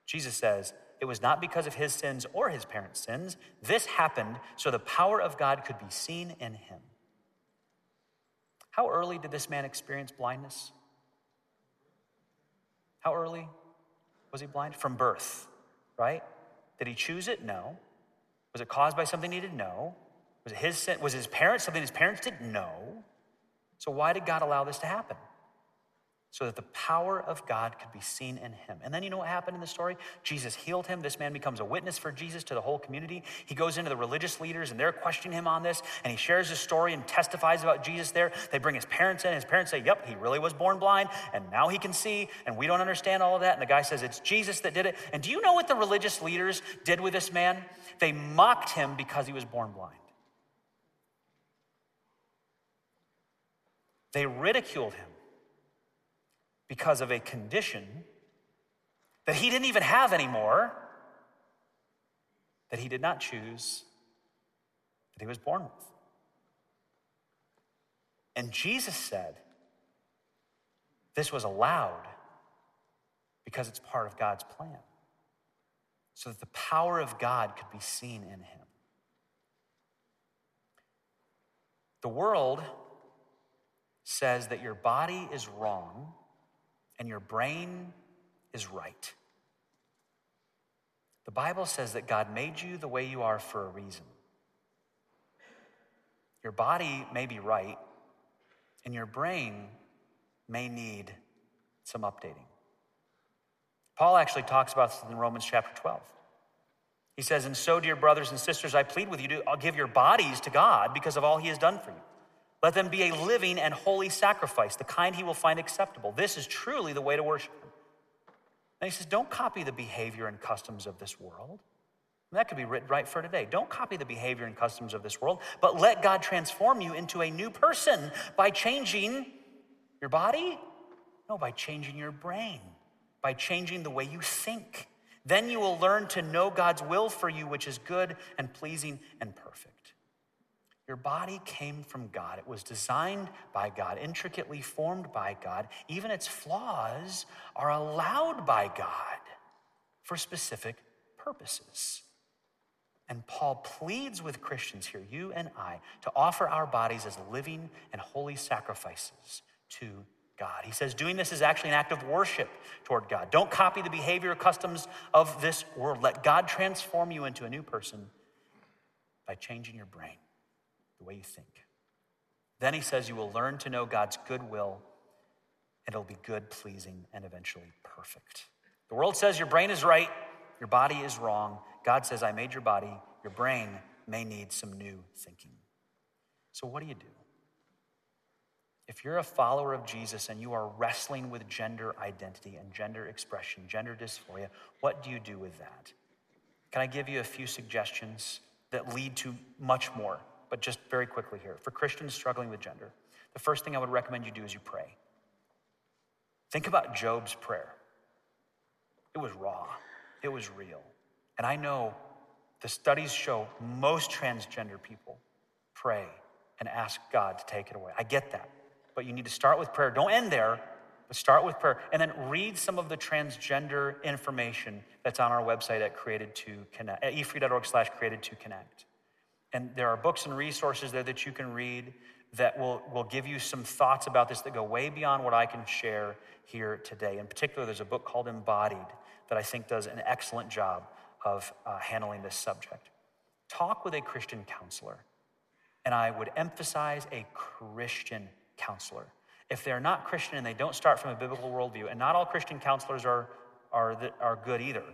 Jesus says, It was not because of his sins or his parents' sins. This happened so the power of God could be seen in him. How early did this man experience blindness? How early was he blind? From birth, right? Did he choose it? No. Was it caused by something he didn't know? Was it his sin? Was his parents something his parents didn't know? So, why did God allow this to happen? So that the power of God could be seen in him. And then you know what happened in the story? Jesus healed him. This man becomes a witness for Jesus to the whole community. He goes into the religious leaders and they're questioning him on this. And he shares his story and testifies about Jesus there. They bring his parents in. His parents say, Yep, he really was born blind. And now he can see. And we don't understand all of that. And the guy says, It's Jesus that did it. And do you know what the religious leaders did with this man? They mocked him because he was born blind. They ridiculed him because of a condition that he didn't even have anymore, that he did not choose, that he was born with. And Jesus said this was allowed because it's part of God's plan, so that the power of God could be seen in him. The world says that your body is wrong and your brain is right. The Bible says that God made you the way you are for a reason. Your body may be right, and your brain may need some updating. Paul actually talks about this in Romans chapter 12. He says, And so, dear brothers and sisters, I plead with you to give your bodies to God because of all he has done for you. Let them be a living and holy sacrifice, the kind he will find acceptable. This is truly the way to worship him. And he says, don't copy the behavior and customs of this world. And that could be written right for today. Don't copy the behavior and customs of this world, but let God transform you into a new person by changing your body? No, by changing your brain, by changing the way you think. Then you will learn to know God's will for you, which is good and pleasing and perfect. Your body came from God. It was designed by God, intricately formed by God. Even its flaws are allowed by God for specific purposes. And Paul pleads with Christians here, you and I, to offer our bodies as living and holy sacrifices to God. He says doing this is actually an act of worship toward God. Don't copy the behavior customs of this world. Let God transform you into a new person by changing your brain the way you think. Then he says, You will learn to know God's good will, and it'll be good, pleasing, and eventually perfect. The world says your brain is right, your body is wrong. God says, I made your body, your brain may need some new thinking. So, what do you do? If you're a follower of Jesus and you are wrestling with gender identity and gender expression, gender dysphoria, what do you do with that? Can I give you a few suggestions that lead to much more? But just very quickly here. For Christians struggling with gender, the first thing I would recommend you do is you pray. Think about Job's prayer. It was raw, it was real. And I know the studies show most transgender people pray and ask God to take it away. I get that. But you need to start with prayer. Don't end there, but start with prayer. And then read some of the transgender information that's on our website at created to connect, at efree.org slash created to connect. And there are books and resources there that you can read that will, will give you some thoughts about this that go way beyond what I can share here today. In particular, there's a book called Embodied that I think does an excellent job of uh, handling this subject. Talk with a Christian counselor, and I would emphasize a Christian counselor. if they're not Christian and they don't start from a biblical worldview, and not all Christian counselors are, are, are good either,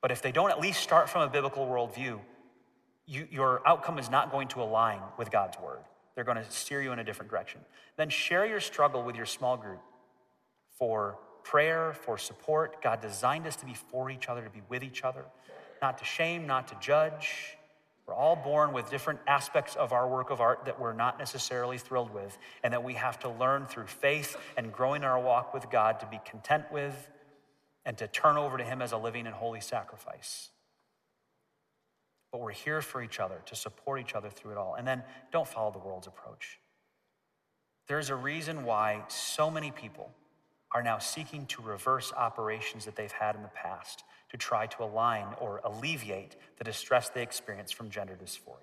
but if they don't at least start from a biblical worldview, you, your outcome is not going to align with God's word. They're going to steer you in a different direction. Then share your struggle with your small group for prayer, for support. God designed us to be for each other, to be with each other, not to shame, not to judge. We're all born with different aspects of our work of art that we're not necessarily thrilled with, and that we have to learn through faith and growing our walk with God to be content with and to turn over to Him as a living and holy sacrifice. But we're here for each other, to support each other through it all. And then don't follow the world's approach. There's a reason why so many people are now seeking to reverse operations that they've had in the past to try to align or alleviate the distress they experience from gender dysphoria.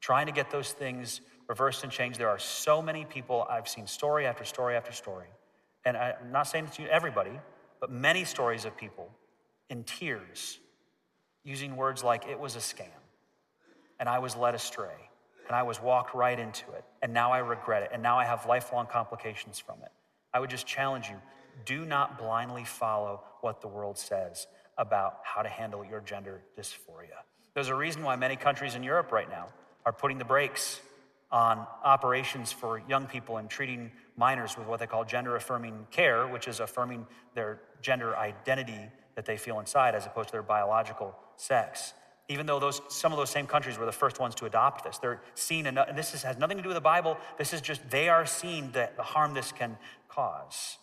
Trying to get those things reversed and changed. There are so many people, I've seen story after story after story. And I'm not saying to everybody, but many stories of people in tears using words like, it was a scam, and I was led astray, and I was walked right into it, and now I regret it, and now I have lifelong complications from it. I would just challenge you do not blindly follow what the world says about how to handle your gender dysphoria. There's a reason why many countries in Europe right now are putting the brakes on operations for young people and treating minors with what they call gender affirming care, which is affirming their gender identity that they feel inside as opposed to their biological sex. Even though those, some of those same countries were the first ones to adopt this, they're seeing, and this is, has nothing to do with the Bible. This is just, they are seeing the, the harm this can cause.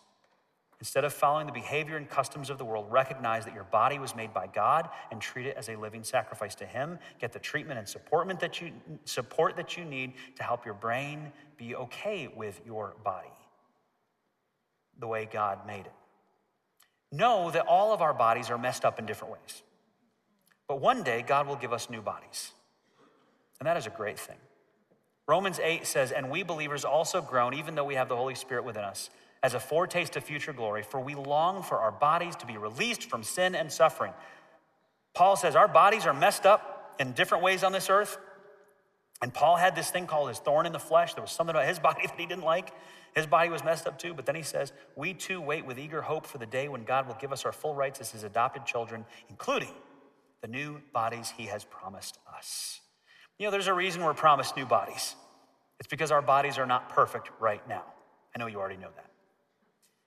Instead of following the behavior and customs of the world, recognize that your body was made by God and treat it as a living sacrifice to Him. Get the treatment and support that you, support that you need to help your brain be okay with your body the way God made it. Know that all of our bodies are messed up in different ways. But one day, God will give us new bodies. And that is a great thing. Romans 8 says, And we believers also groan, even though we have the Holy Spirit within us as a foretaste of future glory, for we long for our bodies to be released from sin and suffering. Paul says our bodies are messed up in different ways on this earth. And Paul had this thing called his thorn in the flesh. There was something about his body that he didn't like. His body was messed up too. But then he says, We too wait with eager hope for the day when God will give us our full rights as his adopted children, including the new bodies he has promised us. You know, there's a reason we're promised new bodies. It's because our bodies are not perfect right now. I know you already know that.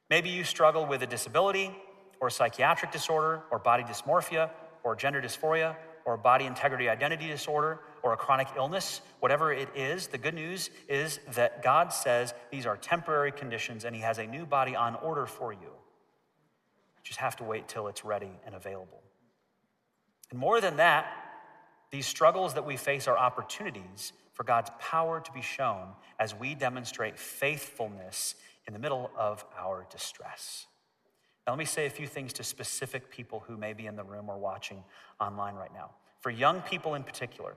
Maybe you struggle with a disability or a psychiatric disorder or body dysmorphia or gender dysphoria or body integrity identity disorder or a chronic illness, whatever it is, the good news is that God says these are temporary conditions and He has a new body on order for you. You just have to wait till it's ready and available. And more than that, these struggles that we face are opportunities for God's power to be shown as we demonstrate faithfulness in the middle of our distress. Now, let me say a few things to specific people who may be in the room or watching online right now. For young people in particular,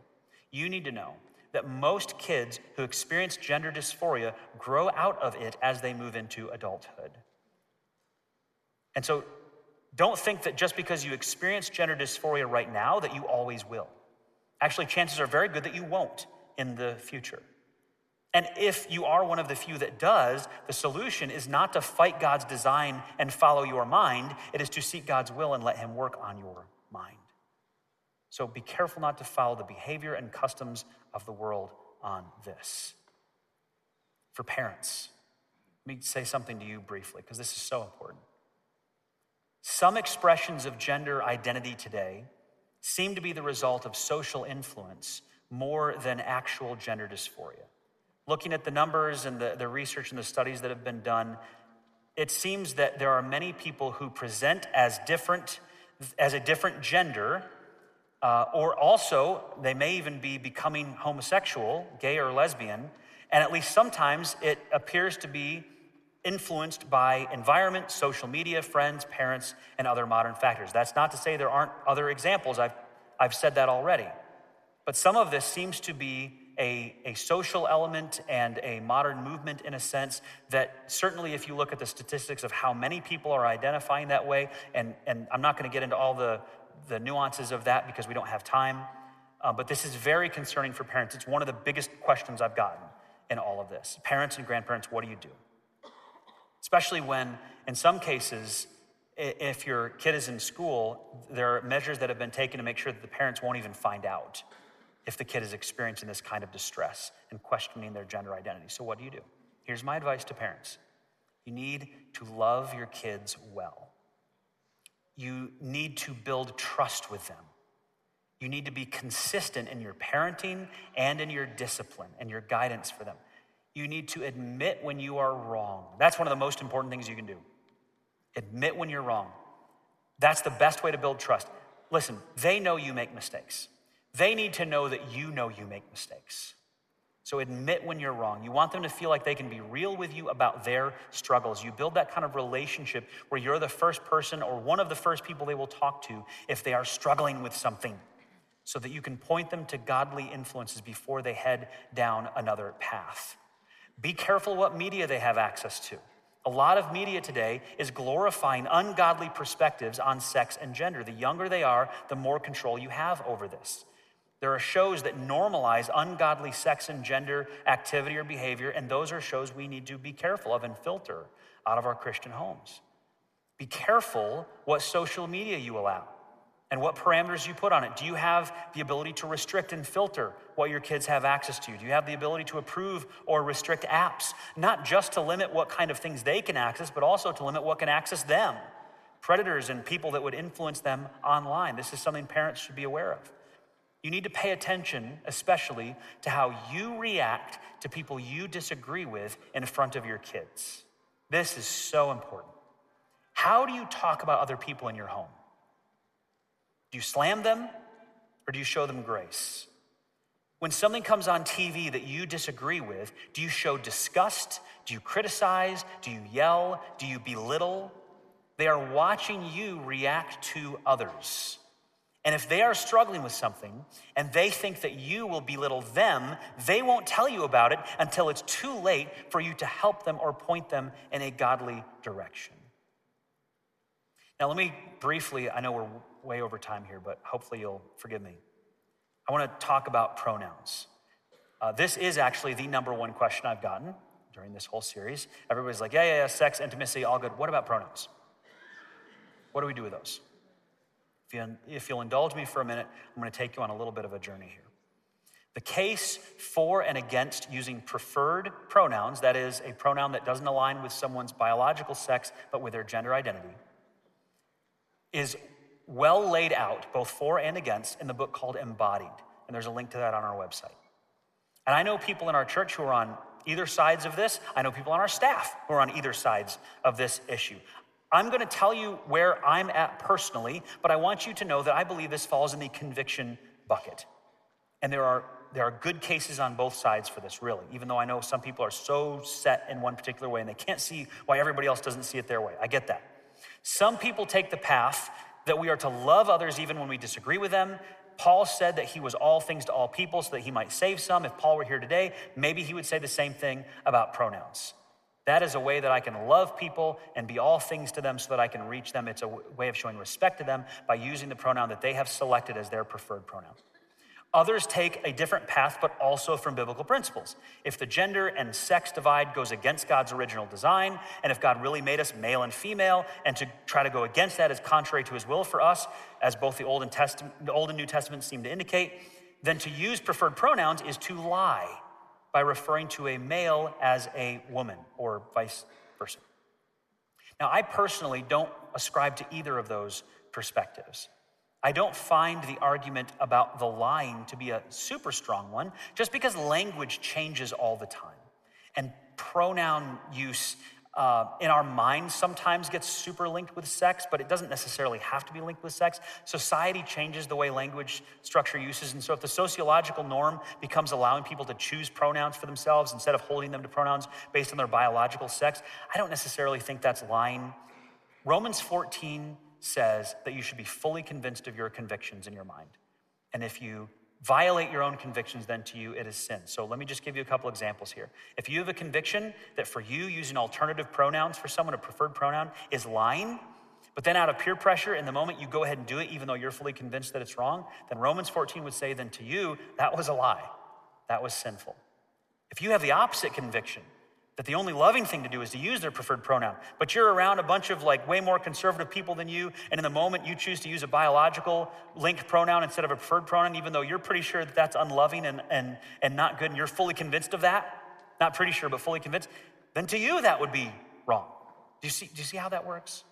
you need to know that most kids who experience gender dysphoria grow out of it as they move into adulthood. And so, don't think that just because you experience gender dysphoria right now, that you always will. Actually, chances are very good that you won't in the future. And if you are one of the few that does, the solution is not to fight God's design and follow your mind, it is to seek God's will and let Him work on your mind. So be careful not to follow the behavior and customs of the world on this. For parents, let me say something to you briefly, because this is so important. Some expressions of gender identity today seem to be the result of social influence more than actual gender dysphoria looking at the numbers and the, the research and the studies that have been done, it seems that there are many people who present as different, as a different gender, uh, or also they may even be becoming homosexual, gay or lesbian, and at least sometimes it appears to be influenced by environment, social media, friends, parents, and other modern factors. That's not to say there aren't other examples. I've, I've said that already. But some of this seems to be a, a social element and a modern movement in a sense that certainly if you look at the statistics of how many people are identifying that way, and, and I'm not going to get into all the, the nuances of that because we don't have time, uh, but this is very concerning for parents. It's one of the biggest questions I've gotten in all of this. Parents and grandparents, what do you do? especially when, in some cases, if your kid is in school, there are measures that have been taken to make sure that the parents won't even find out if the kid is experiencing this kind of distress and questioning their gender identity. So, what do you do? Here's my advice to parents you need to love your kids well, you need to build trust with them. You need to be consistent in your parenting and in your discipline and your guidance for them. You need to admit when you are wrong. That's one of the most important things you can do. Admit when you're wrong. That's the best way to build trust. Listen, they know you make mistakes. They need to know that you know you make mistakes. So admit when you're wrong. You want them to feel like they can be real with you about their struggles. You build that kind of relationship where you're the first person or one of the first people they will talk to if they are struggling with something, so that you can point them to godly influences before they head down another path. Be careful what media they have access to. A lot of media today is glorifying ungodly perspectives on sex and gender. The younger they are, the more control you have over this. There are shows that normalize ungodly sex and gender activity or behavior, and those are shows we need to be careful of and filter out of our Christian homes. Be careful what social media you allow and what parameters you put on it. Do you have the ability to restrict and filter what your kids have access to? Do you have the ability to approve or restrict apps? Not just to limit what kind of things they can access, but also to limit what can access them. Predators and people that would influence them online. This is something parents should be aware of. You need to pay attention, especially, to how you react to people you disagree with in front of your kids. This is so important. How do you talk about other people in your home? Do you slam them or do you show them grace? When something comes on TV that you disagree with, do you show disgust? Do you criticize? Do you yell? Do you belittle? They are watching you react to others. And if they are struggling with something and they think that you will belittle them, they won't tell you about it until it's too late for you to help them or point them in a godly direction. Now, let me briefly, I know we're way over time here, but hopefully you'll forgive me. I want to talk about pronouns. Uh, this is actually the number one question I've gotten during this whole series. Everybody's like, yeah, yeah, yeah, sex, intimacy, all good. What about pronouns? What do we do with those? If, you, if you'll indulge me for a minute, I'm going to take you on a little bit of a journey here. The case for and against using preferred pronouns, that is, a pronoun that doesn't align with someone's biological sex but with their gender identity, is well laid out, both for and against, in the book called Embodied. And there's a link to that on our website. And I know people in our church who are on either sides of this. I know people on our staff who are on either sides of this issue. I'm going to tell you where I'm at personally, but I want you to know that I believe this falls in the conviction bucket. And there are there are good cases on both sides for this, really, even though I know some people are so set in one particular way and they can't see why everybody else doesn't see it their way. I get that. Some people take the path that we are to love others even when we disagree with them. Paul said that he was all things to all people so that he might save some. If Paul were here today, maybe he would say the same thing about pronouns. That is a way that I can love people and be all things to them so that I can reach them. It's a way of showing respect to them by using the pronoun that they have selected as their preferred pronoun. Others take a different path, but also from biblical principles. If the gender and sex divide goes against God's original design, and if God really made us male and female, and to try to go against that is contrary to his will for us, as both the Old and, Testament, the Old and New Testament seem to indicate, then to use preferred pronouns is to lie by referring to a male as a woman, or vice versa. Now, I personally don't ascribe to either of those perspectives. I don't find the argument about the lying to be a super strong one, just because language changes all the time. And pronoun use uh, in our minds sometimes gets super linked with sex, but it doesn't necessarily have to be linked with sex. Society changes the way language structure uses. And so, if the sociological norm becomes allowing people to choose pronouns for themselves instead of holding them to pronouns based on their biological sex, I don't necessarily think that's lying. Romans 14 says that you should be fully convinced of your convictions in your mind. And if you violate your own convictions, then to you it is sin. So let me just give you a couple examples here. If you have a conviction that for you, using alternative pronouns for someone, a preferred pronoun, is lying, but then out of peer pressure, in the moment you go ahead and do it, even though you're fully convinced that it's wrong, then Romans 14 would say, then to you, that was a lie. That was sinful. If you have the opposite conviction, that the only loving thing to do is to use their preferred pronoun. But you're around a bunch of like way more conservative people than you, and in the moment you choose to use a biological linked pronoun instead of a preferred pronoun, even though you're pretty sure that that's unloving and, and, and not good, and you're fully convinced of that, not pretty sure, but fully convinced, then to you that would be wrong. Do you see, do you see how that works?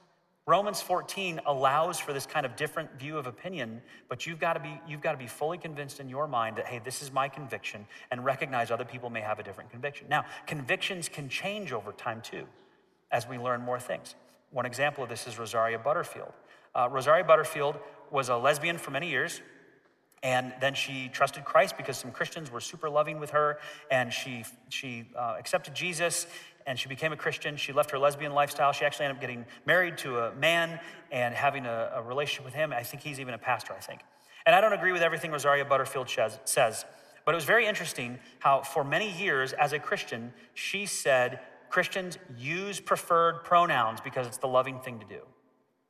Romans 14 allows for this kind of different view of opinion, but you've got to be you've got to be fully convinced in your mind that hey, this is my conviction and recognize other people may have a different conviction. Now, convictions can change over time too as we learn more things. One example of this is Rosaria Butterfield. Uh, Rosaria Butterfield was a lesbian for many years. And then she trusted Christ because some Christians were super loving with her, and she, she uh, accepted Jesus and she became a Christian. She left her lesbian lifestyle. She actually ended up getting married to a man and having a, a relationship with him. I think he's even a pastor, I think. And I don't agree with everything Rosaria Butterfield says, but it was very interesting how, for many years as a Christian, she said Christians use preferred pronouns because it's the loving thing to do.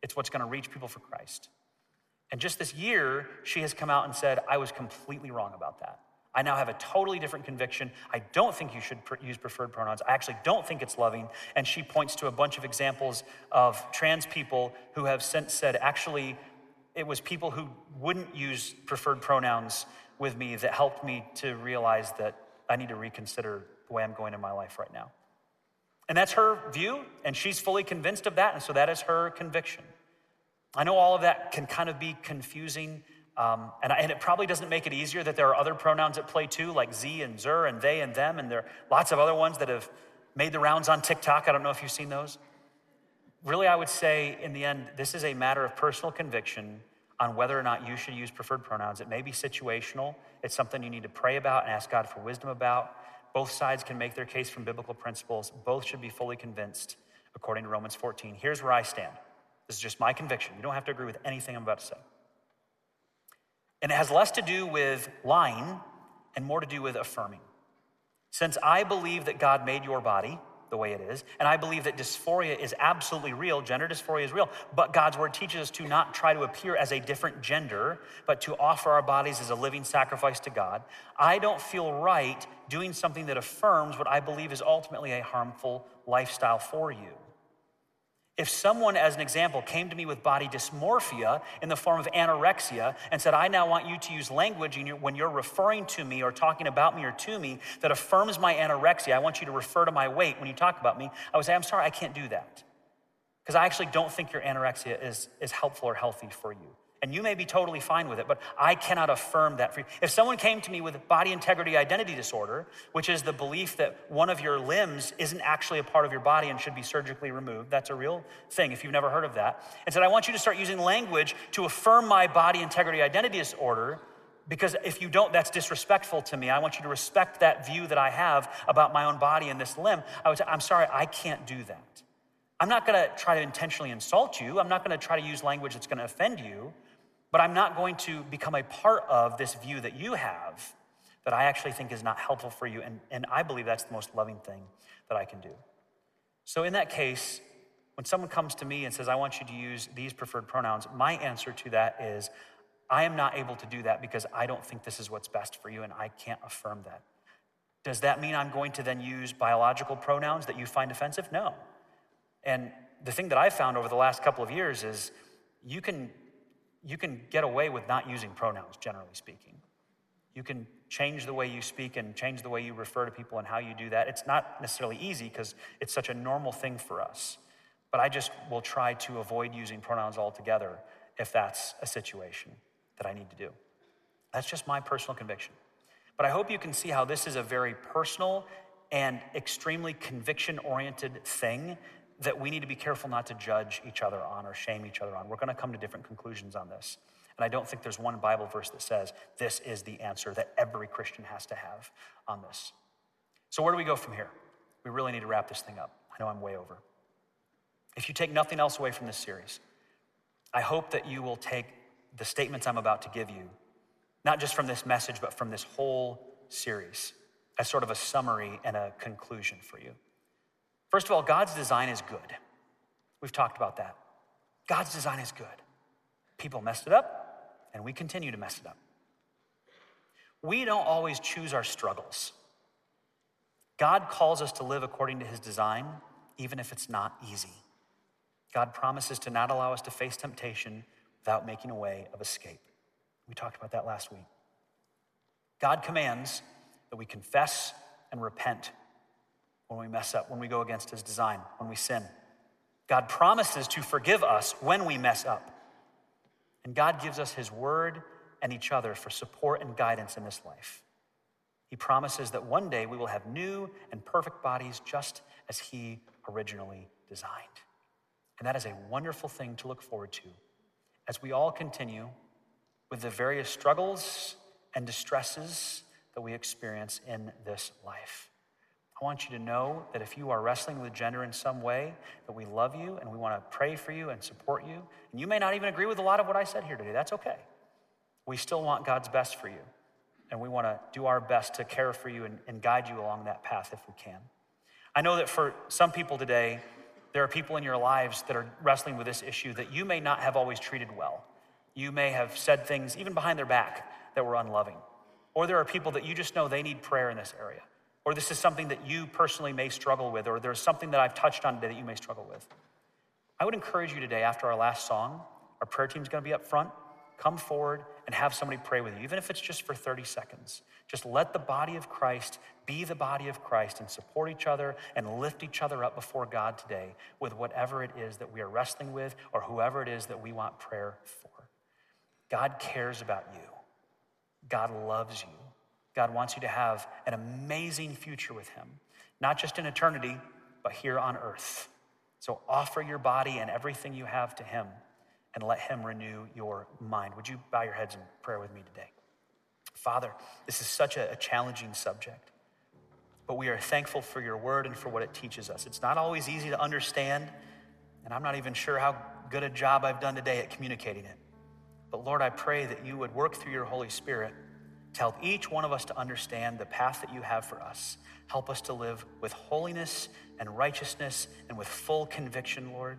It's what's going to reach people for Christ. And just this year, she has come out and said, I was completely wrong about that. I now have a totally different conviction. I don't think you should use preferred pronouns. I actually don't think it's loving. And she points to a bunch of examples of trans people who have since said, actually, it was people who wouldn't use preferred pronouns with me that helped me to realize that I need to reconsider the way I'm going in my life right now. And that's her view, and she's fully convinced of that, and so that is her conviction. I know all of that can kind of be confusing um, and, and, it probably doesn't make it easier that there are other pronouns at play too, like ze and zer and they and them, and there are lots of other ones that have made the rounds on TikTok. I don't know if you've seen those. Really, I would say in the end, this is a matter of personal conviction on whether or not you should use preferred pronouns. It may be situational, it's something you need to pray about and ask God for wisdom about. Both sides can make their case from biblical principles, both should be fully convinced according to Romans 14. Here's where I stand. This is just my conviction. You don't have to agree with anything I'm about to say. And it has less to do with lying and more to do with affirming. Since I believe that God made your body the way it is, and I believe that dysphoria is absolutely real, gender dysphoria is real, but God's word teaches us to not try to appear as a different gender, but to offer our bodies as a living sacrifice to God. I don't feel right doing something that affirms what I believe is ultimately a harmful lifestyle for you. If someone, as an example, came to me with body dysmorphia in the form of anorexia and said, I now want you to use language when you're referring to me or talking about me or to me that affirms my anorexia, I want you to refer to my weight when you talk about me, I would say, I'm sorry, I can't do that. Because I actually don't think your anorexia is, is helpful or healthy for you. And you may be totally fine with it, but I cannot affirm that for you. If someone came to me with body integrity identity disorder, which is the belief that one of your limbs isn't actually a part of your body and should be surgically removed, that's a real thing if you've never heard of that, and said, I want you to start using language to affirm my body integrity identity disorder, because if you don't, that's disrespectful to me. I want you to respect that view that I have about my own body and this limb. I would say, I'm sorry, I can't do that. I'm not gonna try to intentionally insult you. I'm not gonna try to use language that's gonna offend you but I'm not going to become a part of this view that you have that I actually think is not helpful for you. And, and I believe that's the most loving thing that I can do. So, in that case, when someone comes to me and says, I want you to use these preferred pronouns, my answer to that is, I am not able to do that because I don't think this is what's best for you, and I can't affirm that. Does that mean I'm going to then use biological pronouns that you find offensive? No. And the thing that I've found over the last couple of years is you can you can get away with not using pronouns, generally speaking. You can change the way you speak and change the way you refer to people and how you do that. It's not necessarily easy because it's such a normal thing for us. But I just will try to avoid using pronouns altogether if that's a situation that I need to do. That's just my personal conviction. But I hope you can see how this is a very personal and extremely conviction oriented thing that we need to be careful not to judge each other on or shame each other on. We're going to come to different conclusions on this. And I don't think there's one Bible verse that says this is the answer that every Christian has to have on this. So, where do we go from here? We really need to wrap this thing up. I know I'm way over. If you take nothing else away from this series, I hope that you will take the statements I'm about to give you, not just from this message, but from this whole series, as sort of a summary and a conclusion for you. First of all, God's design is good. We've talked about that. God's design is good. People messed it up, and we continue to mess it up. We don't always choose our struggles. God calls us to live according to his design, even if it's not easy. God promises to not allow us to face temptation without making a way of escape. We talked about that last week. God commands that we confess and repent when we mess up, when we go against his design, when we sin. God promises to forgive us when we mess up. And God gives us his word and each other for support and guidance in this life. He promises that one day we will have new and perfect bodies just as he originally designed. And that is a wonderful thing to look forward to as we all continue with the various struggles and distresses that we experience in this life. I want you to know that if you are wrestling with gender in some way, that we love you and we want to pray for you and support you. And you may not even agree with a lot of what I said here today. That's okay. We still want God's best for you. And we want to do our best to care for you and, and guide you along that path if we can. I know that for some people today, there are people in your lives that are wrestling with this issue that you may not have always treated well. You may have said things, even behind their back, that were unloving. Or there are people that you just know they need prayer in this area or this is something that you personally may struggle with, or there's something that I've touched on today that you may struggle with. I would encourage you today, after our last song, our prayer team's gonna be up front. Come forward and have somebody pray with you, even if it's just for 30 seconds. Just let the body of Christ be the body of Christ and support each other and lift each other up before God today with whatever it is that we are wrestling with or whoever it is that we want prayer for. God cares about you, God loves you. God wants you to have an amazing future with Him, not just in eternity, but here on earth. So offer your body and everything you have to Him and let Him renew your mind. Would you bow your heads in prayer with me today? Father, this is such a, challenging subject, but we are thankful for your word and for what it teaches us. It's not always easy to understand, and I'm not even sure how good a job I've done today at communicating it. But Lord, I pray that you would work through your Holy Spirit help each one of us to understand the path that you have for us. Help us to live with holiness and righteousness and with full conviction, Lord.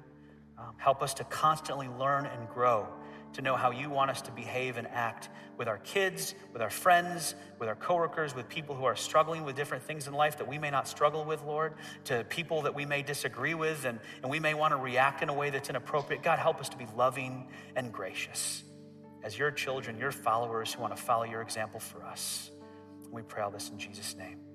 Um, help us to constantly learn and grow to know how you want us to behave and act with our kids, with our friends, with our coworkers, with people who are struggling with different things in life that we may not struggle with, Lord, to people that we may disagree with and, and we may want to react in a way that's inappropriate. God, help us to be loving and gracious as your children, your followers who want to follow your example for us. We pray all this in Jesus' name.